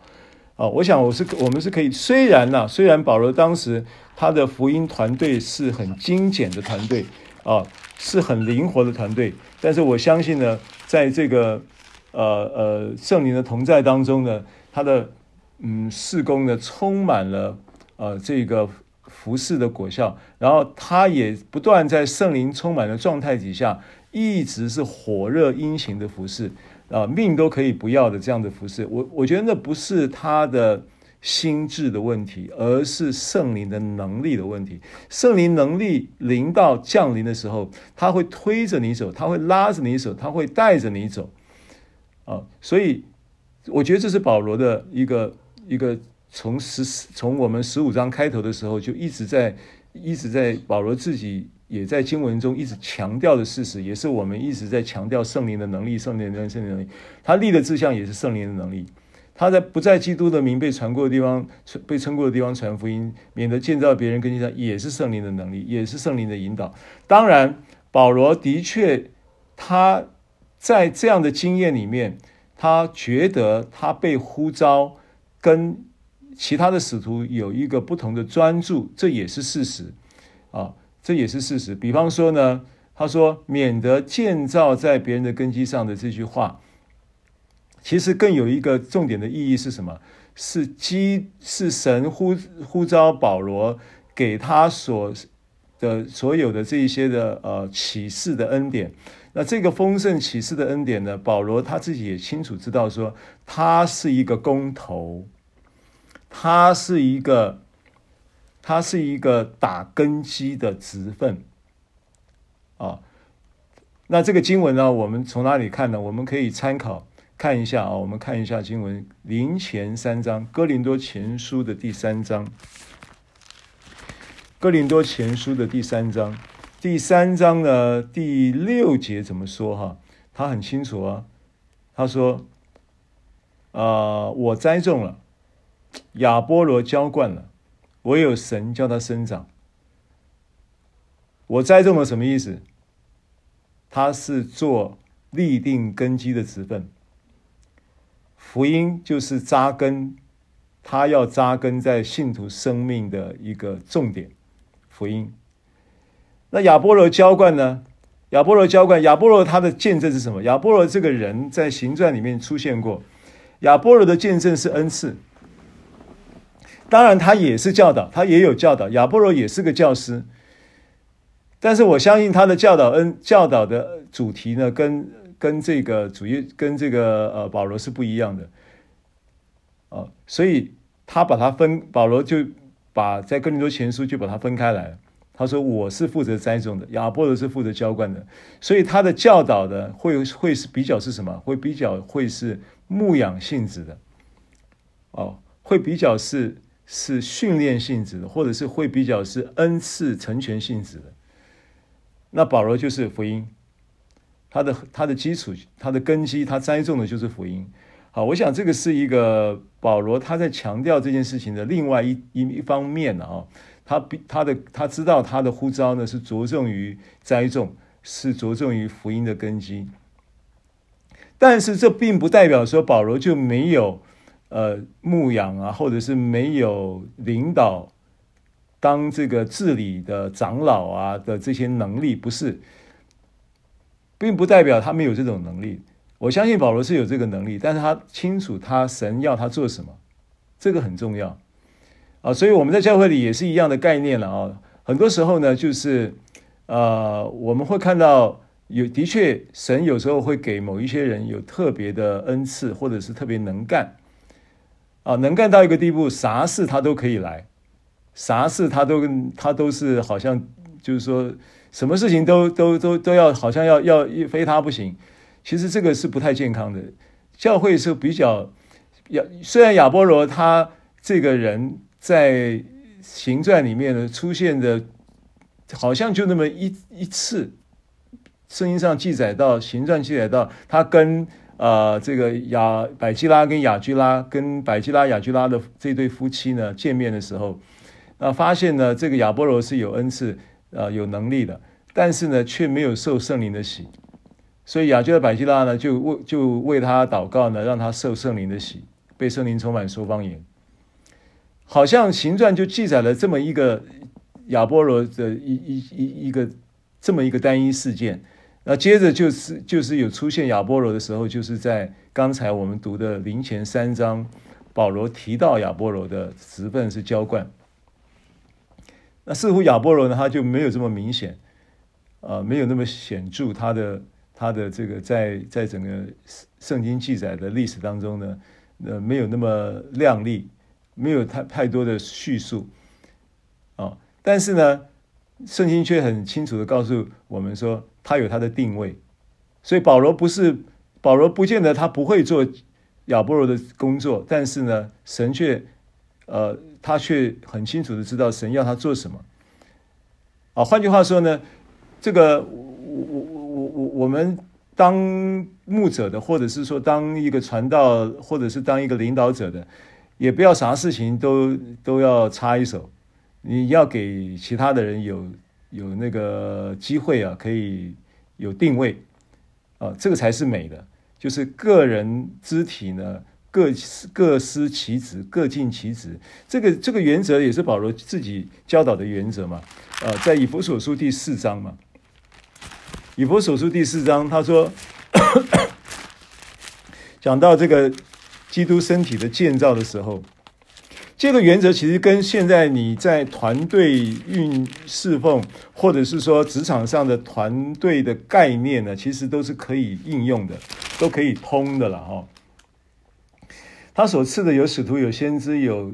啊，我想我是我们是可以，虽然呢，虽然保罗当时他的福音团队是很精简的团队，啊，是很灵活的团队，但是我相信呢，在这个呃呃圣灵的同在当中呢，他的嗯事工呢充满了呃这个服饰的果效，然后他也不断在圣灵充满的状态底下。一直是火热殷勤的服侍，啊，命都可以不要的这样的服侍。我我觉得那不是他的心智的问题，而是圣灵的能力的问题。圣灵能力临到降临的时候，他会推着你走，他会拉着你走，他会带着你走，啊，所以我觉得这是保罗的一个一个从十从我们十五章开头的时候就一直在一直在保罗自己。也在经文中一直强调的事实，也是我们一直在强调圣灵的能力，圣灵的能力，圣灵能力。他立的志向也是圣灵的能力。他在不在基督的名被传过的地方，被称过的地方传福音，免得建造别人根基上，也是圣灵的能力，也是圣灵的引导。当然，保罗的确他在这样的经验里面，他觉得他被呼召跟其他的使徒有一个不同的专注，这也是事实啊。这也是事实。比方说呢，他说“免得建造在别人的根基上的”这句话，其实更有一个重点的意义是什么？是基是神呼呼召保罗给他所的所有的这一些的呃启示的恩典。那这个丰盛启示的恩典呢，保罗他自己也清楚知道说，他是一个工头，他是一个。他是一个打根基的职分啊。那这个经文呢，我们从哪里看呢？我们可以参考看一下啊。我们看一下经文，林前三章，哥林多前书的第三章。哥林多前书的第三章，第三章的第六节怎么说？哈，他很清楚啊。他说：“啊、我栽种了，亚波罗浇灌了。”唯有神叫它生长。我栽种了什么意思？他是做立定根基的职分。福音就是扎根，他要扎根在信徒生命的一个重点。福音。那亚波罗浇灌呢？亚波罗浇灌，亚波罗他的见证是什么？亚波罗这个人在行传里面出现过。亚波罗的见证是恩赐。当然，他也是教导，他也有教导。亚波罗也是个教师，但是我相信他的教导恩教导的主题呢，跟跟这个主义跟这个呃保罗是不一样的，啊，所以他把它分，保罗就把在哥林多前书就把它分开来了。他说我是负责栽种的，亚波罗是负责浇灌的，所以他的教导的会会是比较是什么？会比较会是牧养性质的，哦，会比较是是训练性质的，或者是会比较是恩赐成全性质的。那保罗就是福音，他的他的基础，他的根基，他栽种的就是福音。好，我想这个是一个保罗他在强调这件事情的另外一一一方面啊、哦。他比他的他知道他的呼召呢是着重于栽种，是着重于福音的根基。但是这并不代表说保罗就没有呃牧养啊，或者是没有领导当这个治理的长老啊的这些能力，不是，并不代表他没有这种能力。我相信保罗是有这个能力，但是他清楚他神要他做什么，这个很重要。啊，所以我们在教会里也是一样的概念了啊。很多时候呢，就是呃，我们会看到有的确，神有时候会给某一些人有特别的恩赐，或者是特别能干啊，能干到一个地步，啥事他都可以来，啥事他都他都是好像就是说，什么事情都都都都要好像要要非他不行。其实这个是不太健康的。教会是比较亚，虽然亚波罗他这个人。在行传里面呢，出现的，好像就那么一一次，圣经上记载到，行传记载到，他跟呃这个亚百基拉跟亚居拉跟百基拉亚居拉的这对夫妻呢见面的时候，啊，发现呢这个亚波罗是有恩赐、呃、有能力的，但是呢却没有受圣灵的洗，所以亚居拉百基拉呢就为就为他祷告呢，让他受圣灵的洗，被圣灵充满说方言。好像行传就记载了这么一个亚波罗的一一一一个这么一个单一事件，那接着就是就是有出现亚波罗的时候，就是在刚才我们读的林前三章，保罗提到亚波罗的职份是浇灌，那似乎亚波罗呢他就没有这么明显，呃，没有那么显著，他的他的这个在在整个圣经记载的历史当中呢，呃，没有那么亮丽。没有太太多的叙述，啊，但是呢，圣经却很清楚的告诉我们说，他有他的定位，所以保罗不是保罗，不见得他不会做亚波罗的工作，但是呢，神却，呃，他却很清楚的知道神要他做什么，啊，换句话说呢，这个我我我我我们当牧者的，或者是说当一个传道，或者是当一个领导者的。也不要啥事情都都要插一手，你要给其他的人有有那个机会啊，可以有定位啊，这个才是美的。就是个人肢体呢，各各司其职，各尽其职。这个这个原则也是保罗自己教导的原则嘛。呃，在以弗所书第四章嘛，以弗所书第四章他说，讲到这个。基督身体的建造的时候，这个原则其实跟现在你在团队运侍奉，或者是说职场上的团队的概念呢，其实都是可以应用的，都可以通的了哈。他所赐的有使徒、有先知、有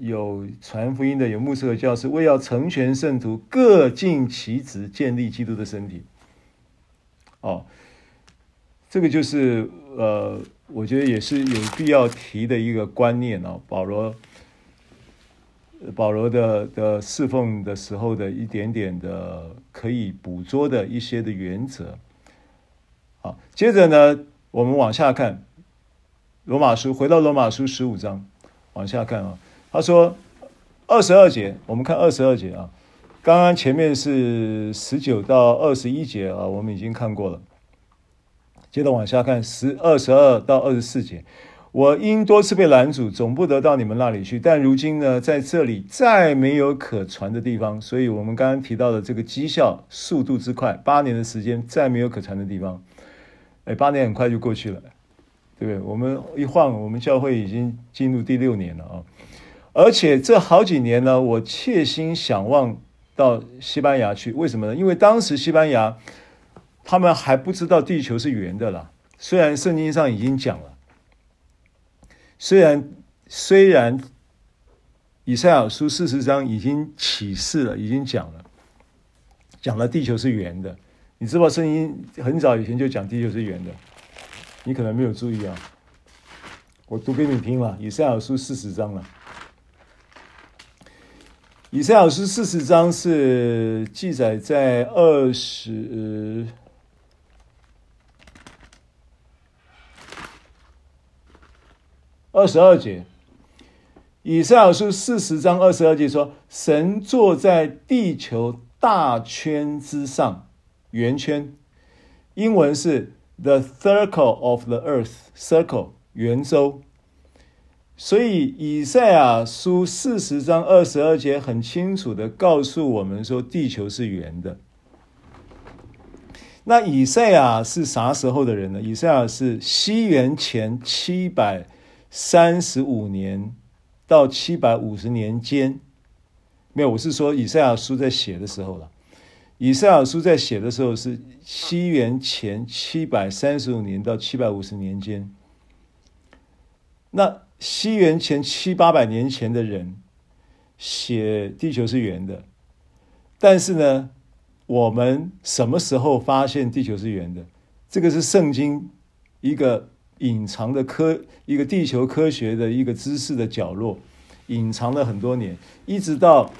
有传福音的、有牧师和教师，为要成全圣徒，各尽其职，建立基督的身体。哦，这个就是呃。我觉得也是有必要提的一个观念哦，保罗，保罗的的侍奉的时候的一点点的可以捕捉的一些的原则。好，接着呢，我们往下看，罗马书，回到罗马书十五章，往下看啊，他说二十二节，我们看二十二节啊，刚刚前面是十九到二十一节啊，我们已经看过了。接着往下看，十二十二到二十四节，我因多次被拦阻，总不得到你们那里去。但如今呢，在这里再没有可传的地方。所以，我们刚刚提到的这个绩效速度之快，八年的时间再没有可传的地方。哎，八年很快就过去了，对不对？我们一晃，我们教会已经进入第六年了啊！而且这好几年呢，我切心想望到西班牙去。为什么呢？因为当时西班牙他们还不知道地球是圆的啦。虽然圣经上已经讲了，虽然虽然以赛亚书四十章已经启示了，已经讲了，讲了地球是圆的。你知道圣经很早以前就讲地球是圆的，你可能没有注意啊。我读给你听了，以赛亚书四十章了。以赛亚书四十章是记载在二十二十二节。以赛亚书四十章二十二节说：“神坐在地球大圈之上。”圆圈，英文是 the circle of the earth，circle 圆周。所以以赛亚书四十章二十二节很清楚的告诉我们说，地球是圆的。那以赛亚是啥时候的人呢？以赛亚是西元前七百三十五年到七百五十年间。没有，我是说以赛亚书在写的时候了。以赛亚书在写的时候是西元前七百三十五年到七百五十年间。那西元前七八百年前的人写地球是圆的，但是呢，我们什么时候发现地球是圆的？这个是圣经一个隐藏的科，一个地球科学的一个知识的角落，隐藏了很多年，一直到。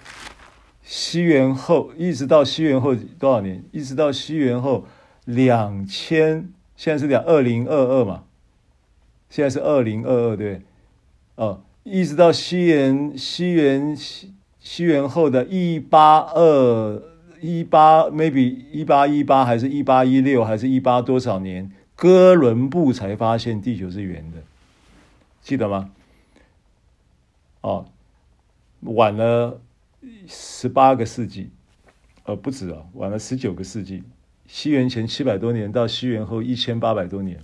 西元后，一直到西元后多少年？一直到西元后两千，现在是两二零二二嘛？现在是二零二二对，哦，一直到西元西元西元后的一八二一八，maybe 一八一八还是一八一六还是一八多少年？哥伦布才发现地球是圆的，记得吗？哦，晚了。十八个世纪，呃，不止啊，晚了十九个世纪。西元前七百多年到西元后一千八百多年，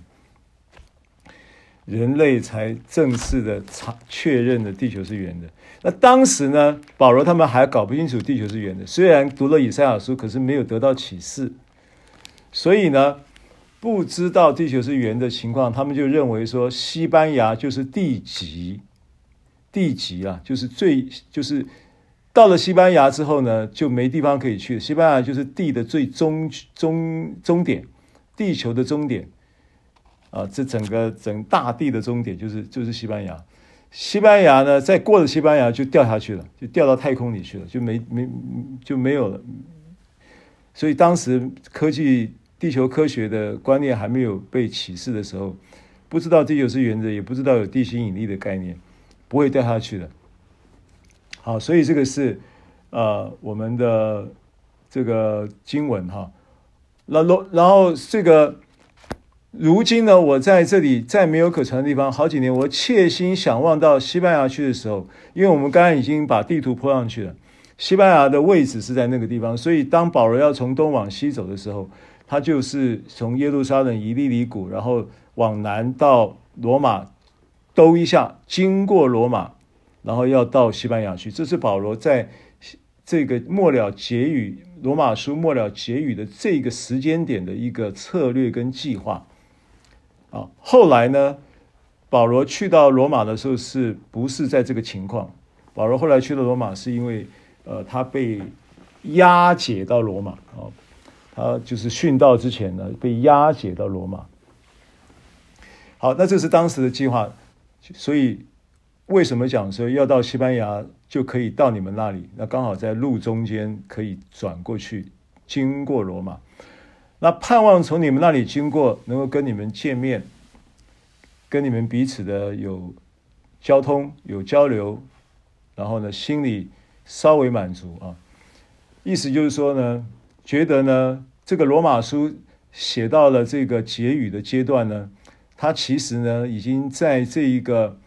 人类才正式的查确认了地球是圆的。那当时呢，保罗他们还搞不清楚地球是圆的，虽然读了以赛亚书，可是没有得到启示，所以呢，不知道地球是圆的情况，他们就认为说西班牙就是地极，地极啊，就是最就是。到了西班牙之后呢，就没地方可以去。西班牙就是地的最终终终点，地球的终点啊，这整个整大地的终点就是就是西班牙。西班牙呢，再过了西班牙就掉下去了，就掉到太空里去了，就没没就没有了。所以当时科技地球科学的观念还没有被启示的时候，不知道地球是圆的，也不知道有地心引力的概念，不会掉下去的。好，所以这个是，呃，我们的这个经文哈。那然然后这个，如今呢，我在这里在没有可传的地方好几年，我切心想望到西班牙去的时候，因为我们刚刚已经把地图铺上去了，西班牙的位置是在那个地方，所以当保罗要从东往西走的时候，他就是从耶路撒冷、以利里谷，然后往南到罗马，兜一下，经过罗马。然后要到西班牙去，这是保罗在这个末了结语，罗马书末了结语的这个时间点的一个策略跟计划。啊，后来呢，保罗去到罗马的时候，是不是在这个情况？保罗后来去了罗马，是因为呃，他被押解到罗马啊，他就是殉道之前呢，被押解到罗马。好，那这是当时的计划，所以。为什么讲说要到西班牙就可以到你们那里？那刚好在路中间可以转过去，经过罗马。那盼望从你们那里经过，能够跟你们见面，跟你们彼此的有交通、有交流，然后呢，心里稍微满足啊。意思就是说呢，觉得呢，这个罗马书写到了这个结语的阶段呢，他其实呢，已经在这一个。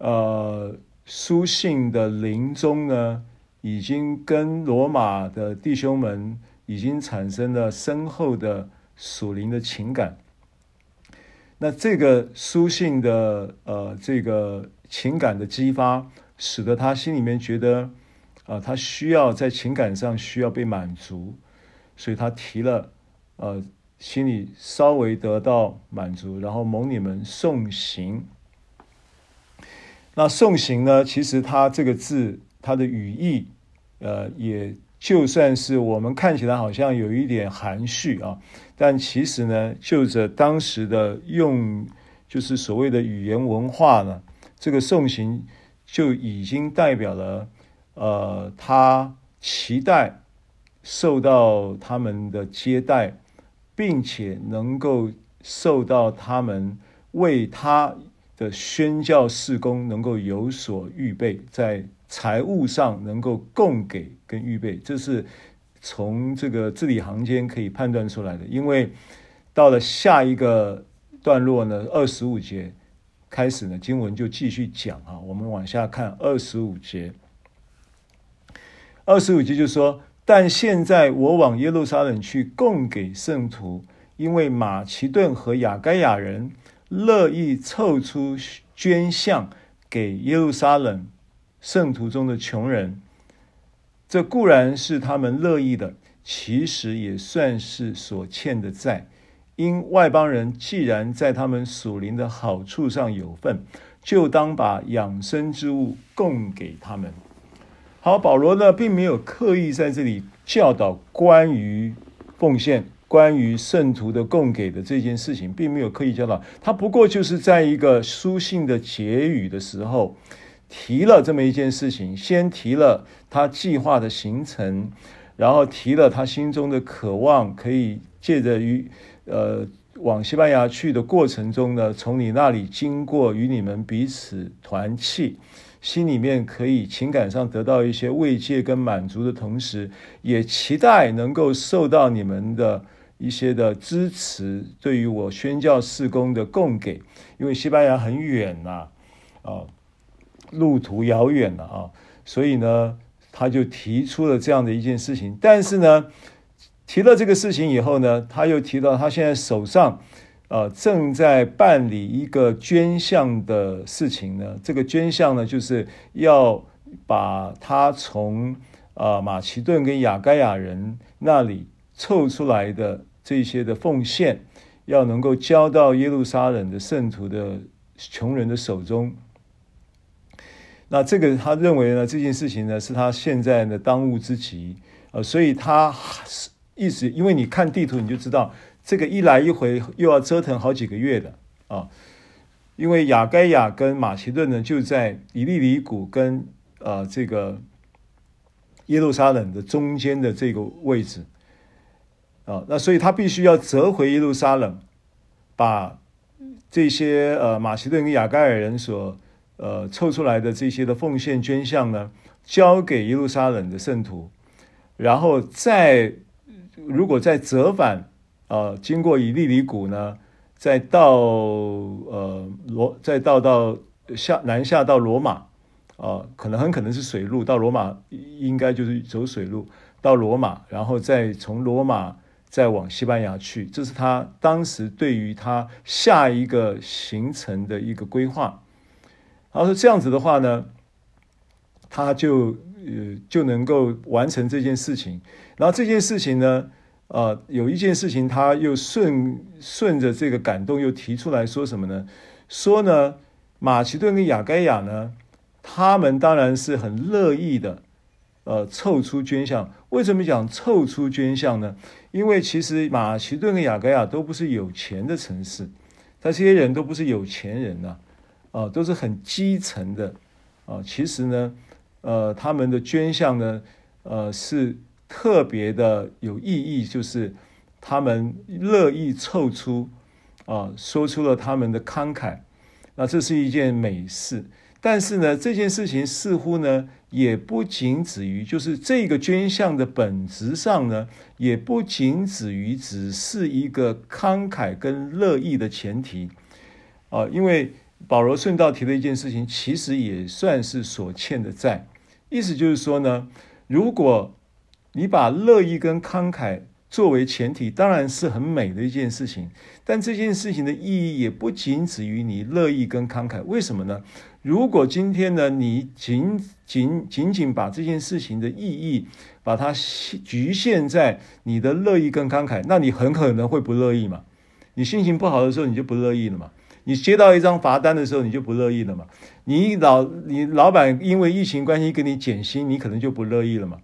呃，书信的临终呢，已经跟罗马的弟兄们已经产生了深厚的属灵的情感。那这个书信的呃这个情感的激发，使得他心里面觉得啊，他需要在情感上需要被满足，所以他提了，呃，心里稍微得到满足，然后蒙你们送行。那送行呢，其实它这个字，它的语义，呃，也就算是我们看起来好像有一点含蓄啊，但其实呢，就着当时的用，就是所谓的语言文化呢，这个送行就已经代表了。呃，他期待受到他们的接待，并且能够受到他们为他的宣教事工能够有所预备，在财务上能够供给跟预备，这是从这个字里行间可以判断出来的。因为到了下一个段落呢，二十五节开始呢，经文就继续讲啊，我们往下看二十五节。二十五节就说：“但现在我往耶路撒冷去供给圣徒，因为马其顿和亚该亚人乐意凑出捐项给耶路撒冷圣徒中的穷人。这固然是他们乐意的，其实也算是所欠的债。因外邦人既然在他们属灵的好处上有份，就当把养生之物供给他们。”好，保罗呢，并没有刻意在这里教导关于奉献、关于圣徒的供给的这件事情，并没有刻意教导。他不过就是在一个书信的结语的时候，提了这么一件事情，先提了他计划的行程，然后提了他心中的渴望，可以借着于呃往西班牙去的过程中呢，从你那里经过，与你们彼此团契。心里面可以情感上得到一些慰藉跟满足的同时，也期待能够受到你们的一些的支持，对于我宣教事工的供给。因为西班牙很远呐，啊，路途遥远了啊，所以呢，他就提出了这样的一件事情。但是呢，提了这个事情以后呢，他又提到他现在手上。呃，正在办理一个捐项的事情呢。这个捐项呢，就是要把他从呃马其顿跟亚该亚人那里凑出来的这些的奉献，要能够交到耶路撒冷的圣徒的穷人的手中。那这个他认为呢，这件事情呢是他现在的当务之急。呃，所以他一直，因为你看地图你就知道。这个一来一回又要折腾好几个月的啊，因为亚该亚跟马其顿呢就在以利里谷跟呃这个耶路撒冷的中间的这个位置啊，那所以他必须要折回耶路撒冷，把这些呃马其顿跟亚该亚人所呃凑出来的这些的奉献捐项呢交给耶路撒冷的圣徒，然后再如果再折返。呃，经过以利里谷呢，再到呃罗，再到到下南下到罗马，啊、呃，可能很可能是水路到罗马，应该就是走水路到罗马，然后再从罗马再往西班牙去，这是他当时对于他下一个行程的一个规划。然后说这样子的话呢，他就呃就能够完成这件事情。然后这件事情呢。呃，有一件事情，他又顺顺着这个感动，又提出来说什么呢？说呢，马其顿跟亚该亚呢，他们当然是很乐意的，呃，凑出捐项。为什么讲凑出捐项呢？因为其实马其顿跟亚该亚都不是有钱的城市，他这些人都不是有钱人呐，啊，都是很基层的，啊，其实呢，呃，他们的捐项呢，呃，是。特别的有意义，就是他们乐意凑出，啊，说出了他们的慷慨，那这是一件美事。但是呢，这件事情似乎呢，也不仅止于，就是这个捐项的本质上呢，也不仅止于只是一个慷慨跟乐意的前提，啊，因为保罗顺道提的一件事情，其实也算是所欠的债。意思就是说呢，如果你把乐意跟慷慨作为前提，当然是很美的一件事情。但这件事情的意义也不仅止于你乐意跟慷慨。为什么呢？如果今天呢，你仅仅仅仅把这件事情的意义，把它局限在你的乐意跟慷慨，那你很可能会不乐意嘛。你心情不好的时候，你就不乐意了嘛。你接到一张罚单的时候，你就不乐意了嘛。你老你老板因为疫情关系给你减薪，你可能就不乐意了嘛。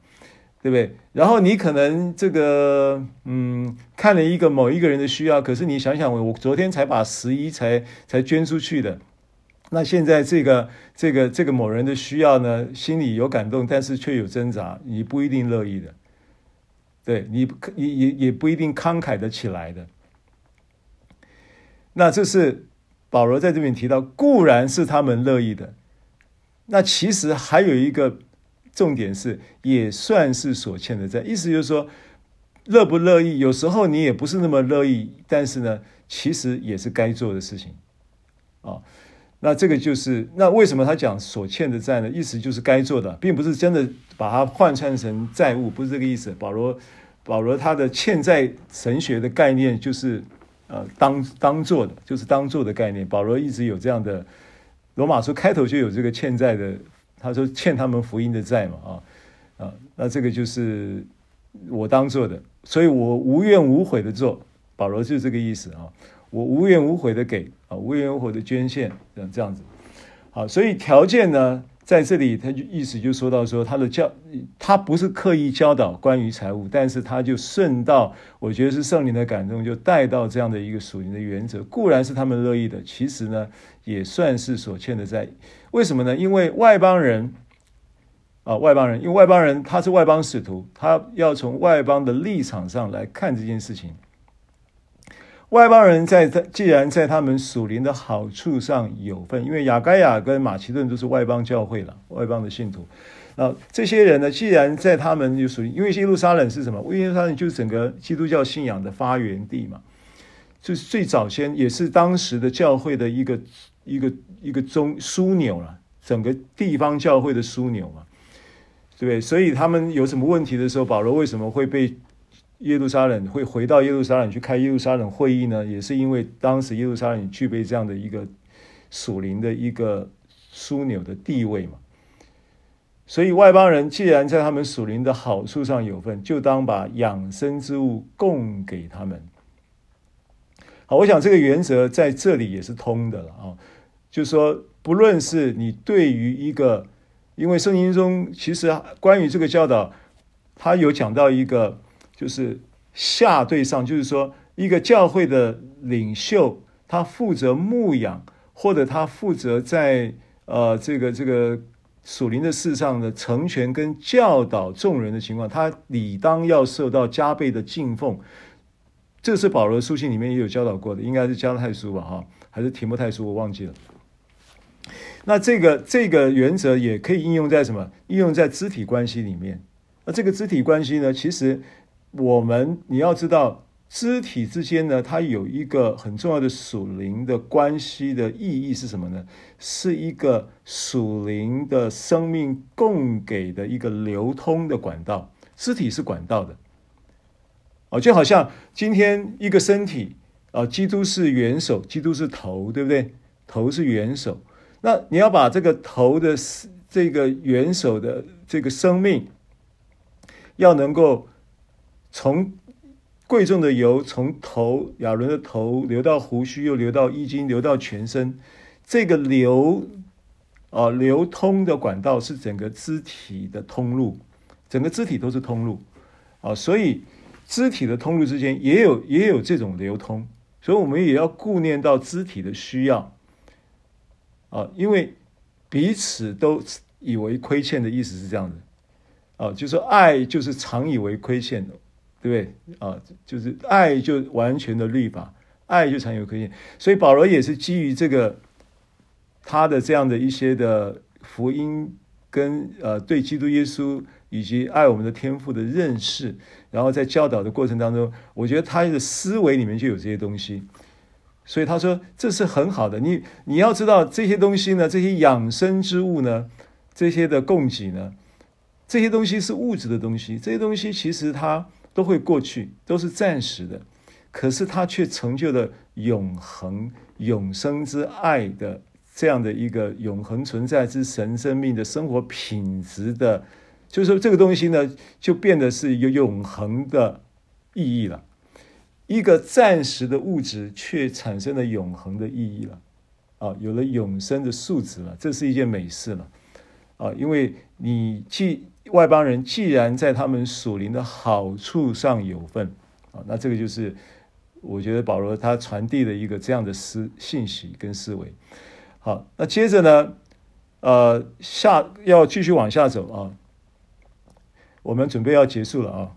对不对？然后你可能这个，嗯，看了一个某一个人的需要，可是你想想，我我昨天才把十一才才捐出去的，那现在这个这个这个某人的需要呢，心里有感动，但是却有挣扎，你不一定乐意的，对你也也也不一定慷慨的起来的。那这是保罗在这边提到，固然是他们乐意的，那其实还有一个。重点是也算是所欠的债，意思就是说，乐不乐意，有时候你也不是那么乐意，但是呢，其实也是该做的事情，啊，那这个就是那为什么他讲所欠的债呢？意思就是该做的，并不是真的把它换算成债务，不是这个意思。保罗保罗他的欠债神学的概念就是呃当当做的，就是当做的概念。保罗一直有这样的，罗马书开头就有这个欠债的。他说欠他们福音的债嘛，啊啊，那这个就是我当做的，所以我无怨无悔的做。保罗就是这个意思啊，我无怨无悔的给啊，无怨无悔的捐献，这样这样子。好，所以条件呢，在这里他就意思就说到说他的教，他不是刻意教导关于财务，但是他就顺道，我觉得是圣灵的感动，就带到这样的一个属灵的原则，固然是他们乐意的，其实呢，也算是所欠的债。为什么呢？因为外邦人啊，外邦人，因为外邦人他是外邦使徒，他要从外邦的立场上来看这件事情。外邦人在他既然在他们属灵的好处上有份，因为亚该亚跟马其顿都是外邦教会了，外邦的信徒。啊，这些人呢，既然在他们就属灵，因为耶路撒冷是什么？耶路撒冷就是整个基督教信仰的发源地嘛，就是最早先也是当时的教会的一个。一个一个中枢纽了，整个地方教会的枢纽嘛，对不对？所以他们有什么问题的时候，保罗为什么会被耶路撒冷会回到耶路撒冷去开耶路撒冷会议呢？也是因为当时耶路撒冷具备这样的一个属灵的一个枢纽的地位嘛。所以外邦人既然在他们属灵的好处上有份，就当把养生之物供给他们。好，我想这个原则在这里也是通的了啊。就是说，不论是你对于一个，因为圣经中其实关于这个教导，他有讲到一个，就是下对上，就是说一个教会的领袖，他负责牧养，或者他负责在呃这个这个属灵的事上的成全跟教导众人的情况，他理当要受到加倍的敬奉。这是保罗书信里面也有教导过的，应该是加太书吧？哈，还是提摩太书？我忘记了。那这个这个原则也可以应用在什么？应用在肢体关系里面。那这个肢体关系呢？其实我们你要知道，肢体之间呢，它有一个很重要的属灵的关系的意义是什么呢？是一个属灵的生命供给的一个流通的管道。肢体是管道的，哦，就好像今天一个身体啊，基督是元首，基督是头，对不对？头是元首。那你要把这个头的这个元首的这个生命，要能够从贵重的油从头亚伦的头流到胡须，又流到衣襟，流到全身，这个流啊流通的管道是整个肢体的通路，整个肢体都是通路啊，所以肢体的通路之间也有也有这种流通，所以我们也要顾念到肢体的需要。啊，因为彼此都以为亏欠的意思是这样子，啊，就是爱就是常以为亏欠的，对不对？啊，就是爱就完全的律法，爱就常有亏欠，所以保罗也是基于这个他的这样的一些的福音跟呃对基督耶稣以及爱我们的天赋的认识，然后在教导的过程当中，我觉得他的思维里面就有这些东西。所以他说这是很好的，你你要知道这些东西呢，这些养生之物呢，这些的供给呢，这些东西是物质的东西，这些东西其实它都会过去，都是暂时的。可是它却成就了永恒、永生之爱的这样的一个永恒存在之神生命的生活品质的，就是说这个东西呢，就变得是一个永恒的意义了。一个暂时的物质，却产生了永恒的意义了。啊，有了永生的素质了，这是一件美事了。啊，因为你既外邦人既然在他们属灵的好处上有份，啊，那这个就是。我觉得保罗他传递了一个这样的思信息跟思维。好，那接着呢，呃，下要继续往下走啊，我们准备要结束了啊，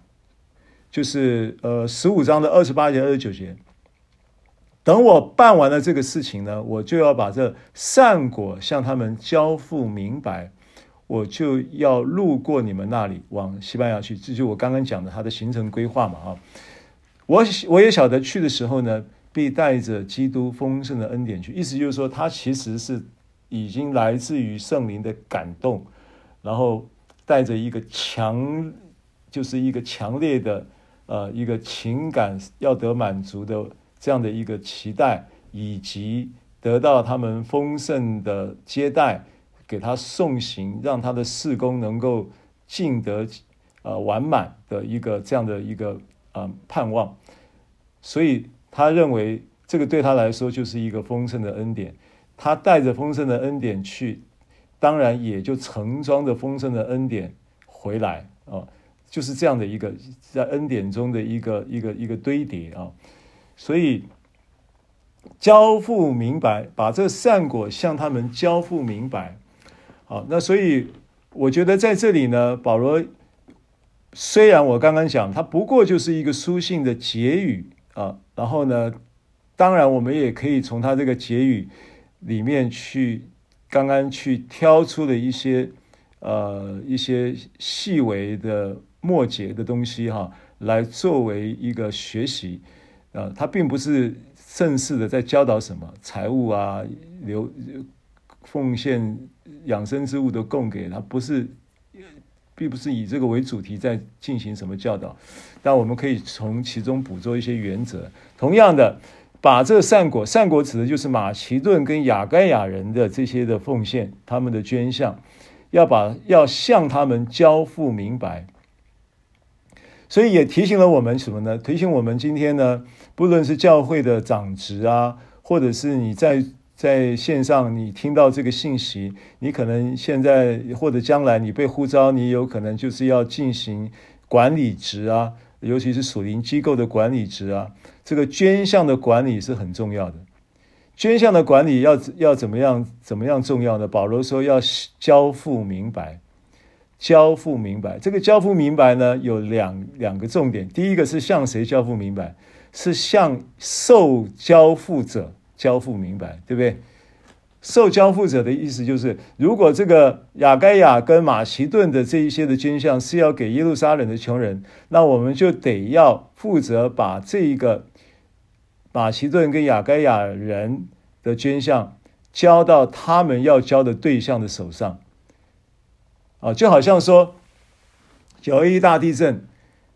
就是呃十五章的二十八节、二十九节。等我办完了这个事情呢，我就要把这善果向他们交付明白，我就要路过你们那里往西班牙去。这就我刚刚讲的他的行程规划嘛啊。我我也晓得去的时候呢，必带着基督丰盛的恩典去，意思就是说，他其实是已经来自于圣灵的感动，然后带着一个强，就是一个强烈的呃一个情感要得满足的这样的一个期待，以及得到他们丰盛的接待，给他送行，让他的事工能够尽得呃完满的一个这样的一个。呃，盼望，所以他认为这个对他来说就是一个丰盛的恩典。他带着丰盛的恩典去，当然也就盛装着丰盛的恩典回来啊，就是这样的一个在恩典中的一个一个一个堆叠啊。所以交付明白，把这善果向他们交付明白。好，那所以我觉得在这里呢，保罗。虽然我刚刚讲，它不过就是一个书信的结语啊，然后呢，当然我们也可以从它这个结语里面去，刚刚去挑出了一些呃一些细微的末节的东西哈，来作为一个学习啊，它并不是正式的在教导什么财务啊，留奉献养生之物都供给他，不是。并不是以这个为主题在进行什么教导，但我们可以从其中捕捉一些原则。同样的，把这个善果，善果指的就是马其顿跟雅盖亚人的这些的奉献，他们的捐项，要把要向他们交付明白。所以也提醒了我们什么呢？提醒我们今天呢，不论是教会的长职啊，或者是你在。在线上，你听到这个信息，你可能现在或者将来你被呼召，你有可能就是要进行管理职啊，尤其是属灵机构的管理职啊。这个捐项的管理是很重要的。捐项的管理要要怎么样？怎么样重要呢？保罗说要交付明白，交付明白。这个交付明白呢，有两两个重点。第一个是向谁交付明白？是向受交付者。交付明白，对不对？受交付者的意思就是，如果这个雅盖亚跟马其顿的这一些的捐项是要给耶路撒冷的穷人，那我们就得要负责把这一个马其顿跟亚该亚人的捐项交到他们要交的对象的手上。啊，就好像说九二一大地震，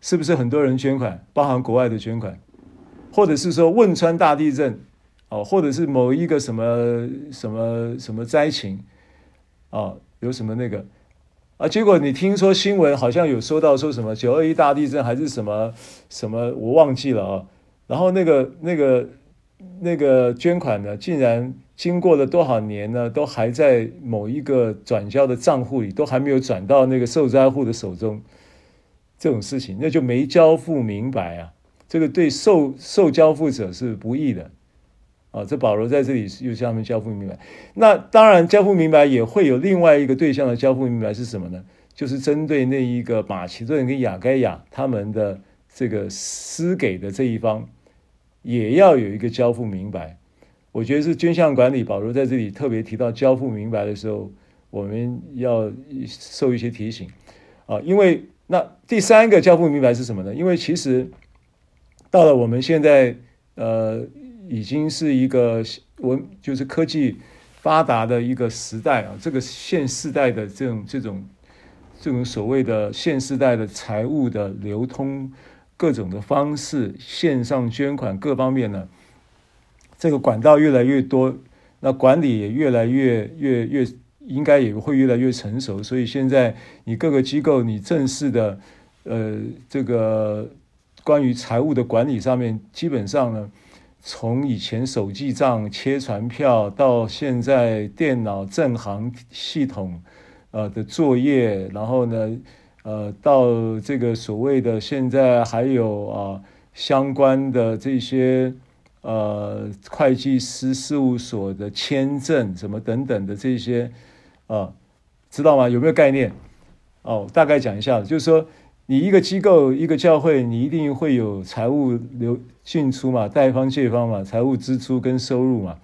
是不是很多人捐款，包含国外的捐款，或者是说汶川大地震？哦，或者是某一个什么什么什么灾情，哦，有什么那个啊？结果你听说新闻好像有说到说什么九二一大地震还是什么什么，我忘记了啊、然后那个那个那个捐款呢，竟然经过了多少年呢，都还在某一个转交的账户里，都还没有转到那个受灾户的手中。这种事情那就没交付明白啊，这个对受受交付者是不义的。啊，这保罗在这里又向他们交付明白。那当然，交付明白也会有另外一个对象的交付明白是什么呢？就是针对那一个马其顿跟亚该亚他们的这个施给的这一方，也要有一个交付明白。我觉得是捐项管理。保罗在这里特别提到交付明白的时候，我们要受一些提醒啊。因为那第三个交付明白是什么呢？因为其实到了我们现在，呃。已经是一个文，就是科技发达的一个时代啊。这个现世代的这种这种这种所谓的现世代的财务的流通，各种的方式，线上捐款各方面呢，这个管道越来越多，那管理也越来越越越应该也会越来越成熟。所以现在你各个机构，你正式的呃这个关于财务的管理上面，基本上呢，从以前手记账、切传票，到现在电脑正行系统呃的作业，然后呢。呃，到这个所谓的现在还有啊相关的这些呃会计师事务所的签证什么等等的这些啊，知道吗？有没有概念？哦，大概讲一下，就是说你一个机构一个教会，你一定会有财务流进出嘛，贷方借方嘛，财务支出跟收入嘛。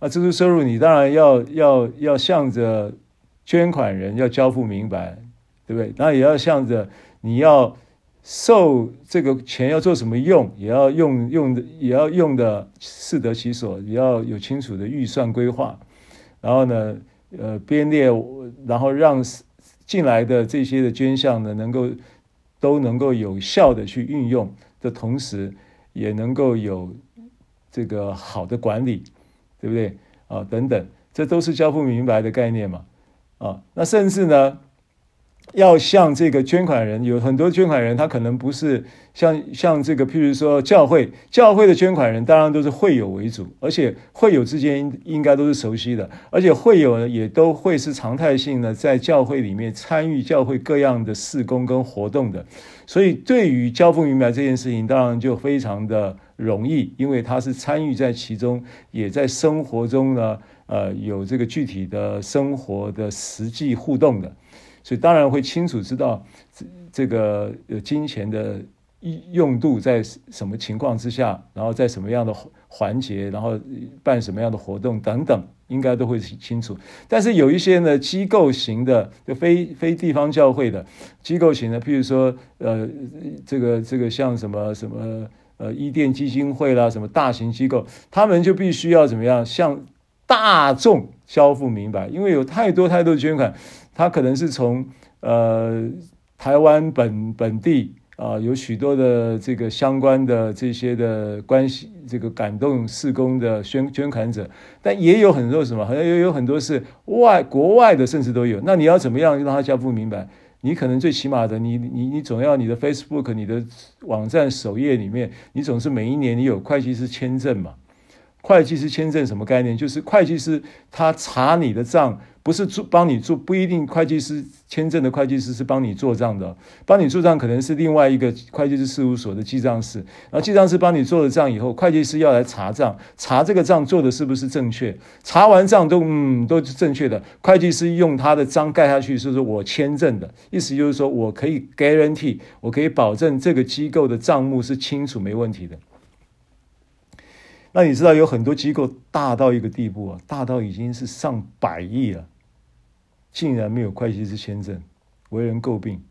啊，支出收入你当然要要要向着捐款人要交付明白。对不对？那也要向着你要受这个钱要做什么用，也要用用的，也要用的适得其所，也要有清楚的预算规划。然后呢，呃，编列，然后让进来的这些的捐项呢，能够都能够有效的去运用的同时，也能够有这个好的管理，对不对？啊，等等，这都是交付明白的概念嘛。啊，那甚至呢？要向这个捐款人，有很多捐款人，他可能不是像像这个，譬如说教会，教会的捐款人当然都是会友为主，而且会友之间应应该都是熟悉的，而且会友呢也都会是常态性的在教会里面参与教会各样的事工跟活动的，所以对于交付明白这件事情，当然就非常的容易，因为他是参与在其中，也在生活中呢，呃，有这个具体的生活的实际互动的。所以当然会清楚知道这这个呃金钱的用度在什么情况之下，然后在什么样的环节，然后办什么样的活动等等，应该都会清楚。但是有一些呢机构型的，就非非地方教会的机构型的，譬如说呃这个这个像什么什么呃伊甸基金会啦，什么大型机构，他们就必须要怎么样向大众交付明白，因为有太多太多的捐款。他可能是从呃台湾本本地啊、有许多的这个相关的这些的关系，这个感动事工的捐捐款者，但也有很多什么，好像也有很多是外国外的，甚至都有。那你要怎么样让他交付明白？你可能最起码的，你你你总要你的 Facebook、你的网站首页里面，你总是每一年你有会计师签证嘛？会计师签证什么概念？就是会计师他查你的账。不是做帮你做，不一定会计师签证的会计师是帮你做账的，帮你做账可能是另外一个会计师事务所的记账师，然后记账师帮你做了账以后，会计师要来查账，查这个账做的是不是正确，查完账都嗯都是正确的，会计师用他的章盖下去，是说我签证的意思，就是说我可以 guarantee，我可以保证这个机构的账目是清楚没问题的。那你知道有很多机构大到一个地步啊，大到已经是上百亿了。竟然没有会计师签证，为人诟病。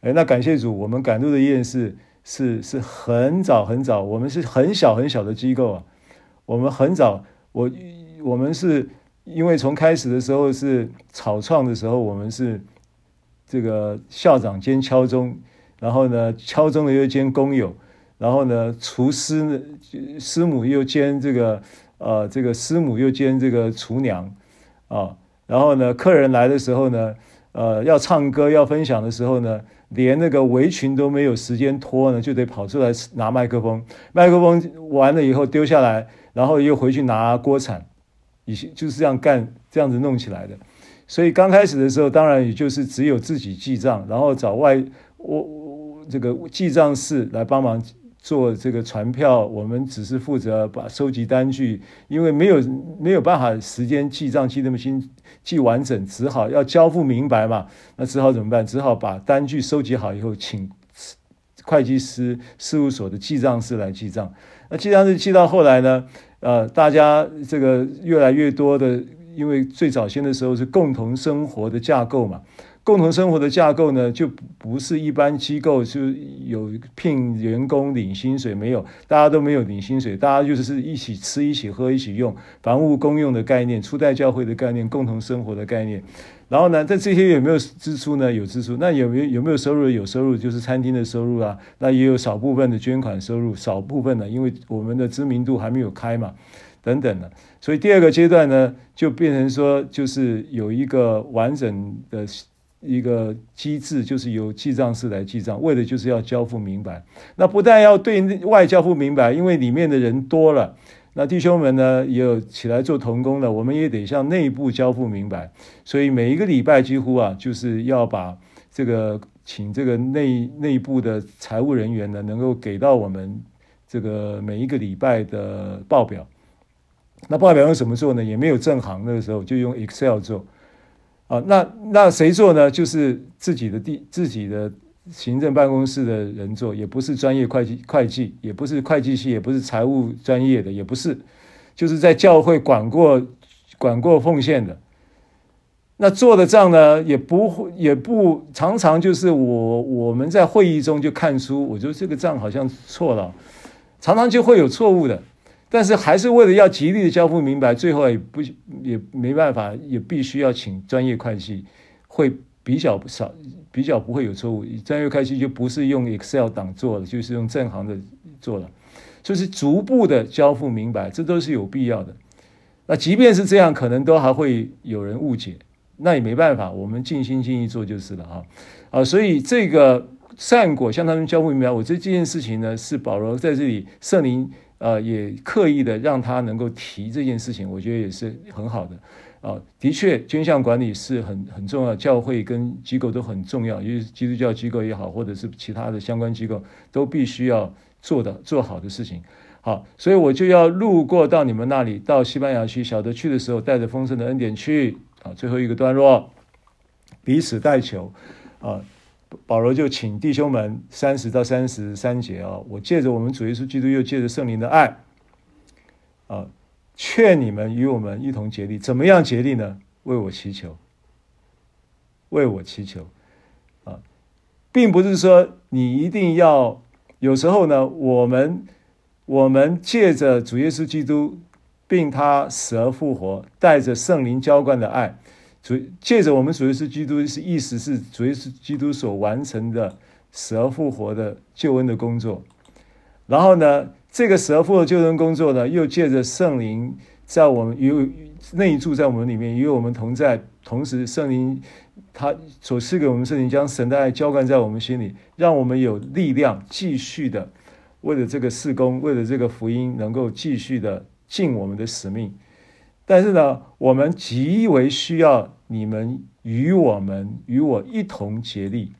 哎，那感谢主，我们赶路的医是是是很早很早，我们是很小很小的机构啊。我们很早，我我们是因为从开始的时候是草创的时候，我们是这个校长兼敲钟，然后呢敲钟的又兼工友，然后呢厨师呢师母又兼这个呃这个师母又兼这个厨娘啊。然后呢，客人来的时候呢，呃，要唱歌要分享的时候呢，连那个围裙都没有时间脱呢，就得跑出来拿麦克风。麦克风完了以后丢下来，然后又回去拿锅铲，以前就是这样干，这样子弄起来的。所以刚开始的时候，当然也就是只有自己记账，然后找外我这个记账室来帮忙。做这个传票，我们只是负责把收集单据，因为没有没有办法时间记账记那么清记完整，只好要交付明白嘛。那只好怎么办？只好把单据收集好以后，请会计师事务所的记账师来记账。那记账师记到后来呢，呃，大家这个越来越多的，因为最早先的时候是共同生活的架构嘛。共同生活的架构呢，就不是一般机构就有聘员工领薪水，没有，大家都没有领薪水，大家就是一起吃、一起喝、一起用，房屋公用的概念，初代教会的概念，共同生活的概念。然后呢，在这些有没有支出呢？有支出。那有没有有没有收入？有收入，就是餐厅的收入啊。那也有少部分的捐款收入，少部分的，因为我们的知名度还没有开嘛，等等的。所以第二个阶段呢，就变成说，就是有一个完整的一个机制，就是由记账式来记账，为的就是要交付明白。那不但要对外交付明白，因为里面的人多了。那弟兄们呢，也有起来做童工的，我们也得向内部交付明白。所以每一个礼拜几乎啊，就是要把这个请这个内内部的财务人员呢，能够给到我们这个每一个礼拜的报表。那报表用什么做呢？也没有正行，那个时候就用 Excel 做。啊，那那谁做呢？就是自己的地自己的。行政办公室的人做，也不是专业会计会计，也不是会计系，也不是财务专业的，也不是，就是在教会管过管过奉献的。那做的账呢，也不会也不常常就是我我们在会议中就看出，我觉得这个账好像错了，常常就会有错误的，但是还是为了要极力的交付明白，最后也不也没办法，也必须要请专业会计会。比较少，比较不会有错误。专业会计就不是用 Excel 档做的，就是用正行的做了，就是逐步的交付明白，这都是有必要的。那即便是这样，可能都还会有人误解，那也没办法，我们尽心尽意做就是了啊啊！所以这个善果向他们交付明白，我这这件事情呢，是保罗在这里圣灵呃也刻意的让他能够提这件事情，我觉得也是很好的。啊，的确，捐项管理是很很重要，教会跟机构都很重要，因为基督教机构也好，或者是其他的相关机构，都必须要做的做好的事情。好，所以我就要路过到你们那里，到西班牙去，晓得去的时候带着丰盛的恩典去。啊，最后一个段落，彼此代求。啊，保罗就请弟兄们三十到三十三节啊，我借着我们主耶稣基督，又借着圣灵的爱，啊。劝你们与我们一同竭力，怎么样竭力呢？为我祈求，为我祈求，啊，并不是说你一定要。有时候呢，我们我们借着主耶稣基督，并他死而复活，带着圣灵浇灌的爱，主借着我们主耶稣基督是意思是主耶稣基督所完成的死而复活的救恩的工作，然后呢，这个死而复活的救恩工作呢，又借着圣灵在我们与内住在我们里面，与我们同在。同时，圣灵他所赐给我们圣灵，将神的爱浇灌在我们心里，让我们有力量继续的为了这个事工，为了这个福音，能够继续的尽我们的使命。但是呢，我们极为需要你们与我们与我一同竭力。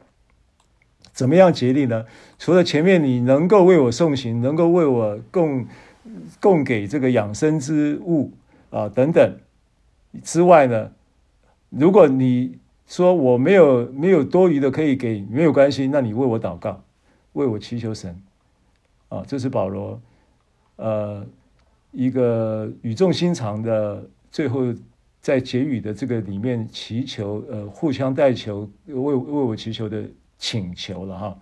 怎么样竭力呢？除了前面你能够为我送行，能够为我供供给这个养生之物啊等等之外呢，如果你说我没有没有多余的可以给，没有关系，那你为我祷告，为我祈求神啊，这是保罗呃一个语重心长的，最后在结语的这个里面祈求呃互相代求，为为我祈求的。请求了哈，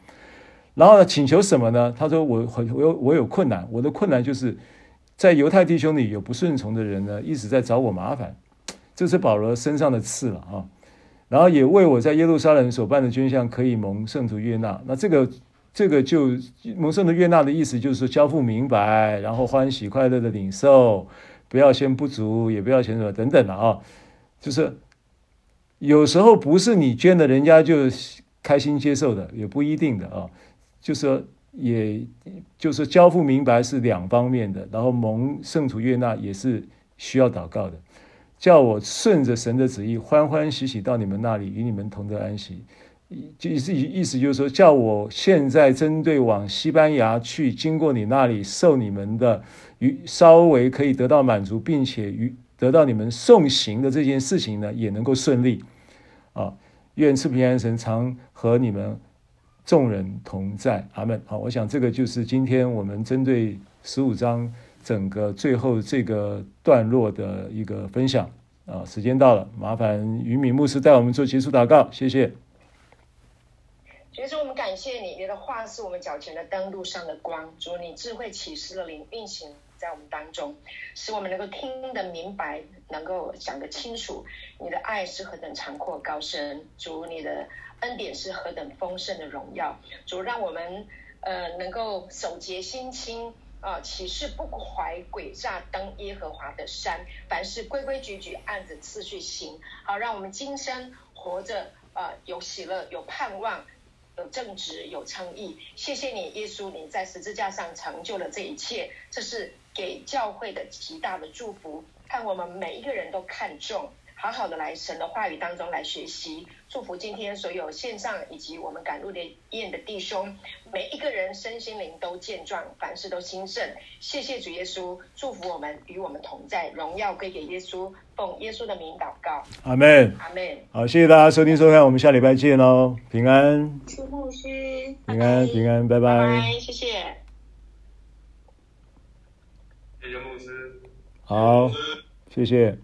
然后呢，请求什么呢？他说我很我有我有困难，我的困难就是在犹太弟兄里有不顺从的人呢，一直在找我麻烦，这是保罗身上的刺了啊。然后也为我在耶路撒冷所办的捐项可以蒙圣徒悦纳。那这个这个就蒙圣徒悦纳的意思就是说交付明白，然后欢喜快乐的领受，不要嫌不足，也不要嫌什么等等的啊。就是有时候不是你捐的，人家就。开心接受的也不一定的啊，就是说，也就是交付明白是两方面的，然后蒙圣徒悦纳也是需要祷告的，叫我顺着神的旨意欢欢喜喜到你们那里与你们同得安息，就意意思就是说，叫我现在针对往西班牙去，经过你那里受你们的与稍微可以得到满足，并且与得到你们送行的这件事情呢，也能够顺利啊。愿赐平安神常和你们众人同在，阿门。好，我想这个就是今天我们针对十五章整个最后这个段落的一个分享。啊，时间到了，麻烦于敏牧师带我们做结束祷告，谢谢。主耶稣，我们感谢你，你的话是我们脚前的灯，路上的光。主，你智慧启示的灵运行在我们当中，使我们能够听得明白，能够讲得清楚。你的爱是何等长阔高深，主，你的恩典是何等丰盛的荣耀。主，让我们呃能够手洁心清啊，启示不怀诡诈，登耶和华的山。凡事规规矩矩，按着次序行。好，让我们今生活着呃有喜乐，有盼望。有正直，有诚意。谢谢你，耶稣，你在十字架上成就了这一切，这是给教会的极大的祝福。看我们每一个人都看重。好好的来神的话语当中来学习，祝福今天所有线上以及我们赶路的宴的弟兄，每一个人身心灵都健壮，凡事都兴盛。谢谢主耶稣，祝福我们与我们同在，荣耀归给耶稣，奉耶稣的名祷告，阿门，阿门。好，谢谢大家收听收看，我们下礼拜见喽，平安，祝牧师，平安平安，拜拜，拜拜，谢谢，谢谢牧师，好，谢谢。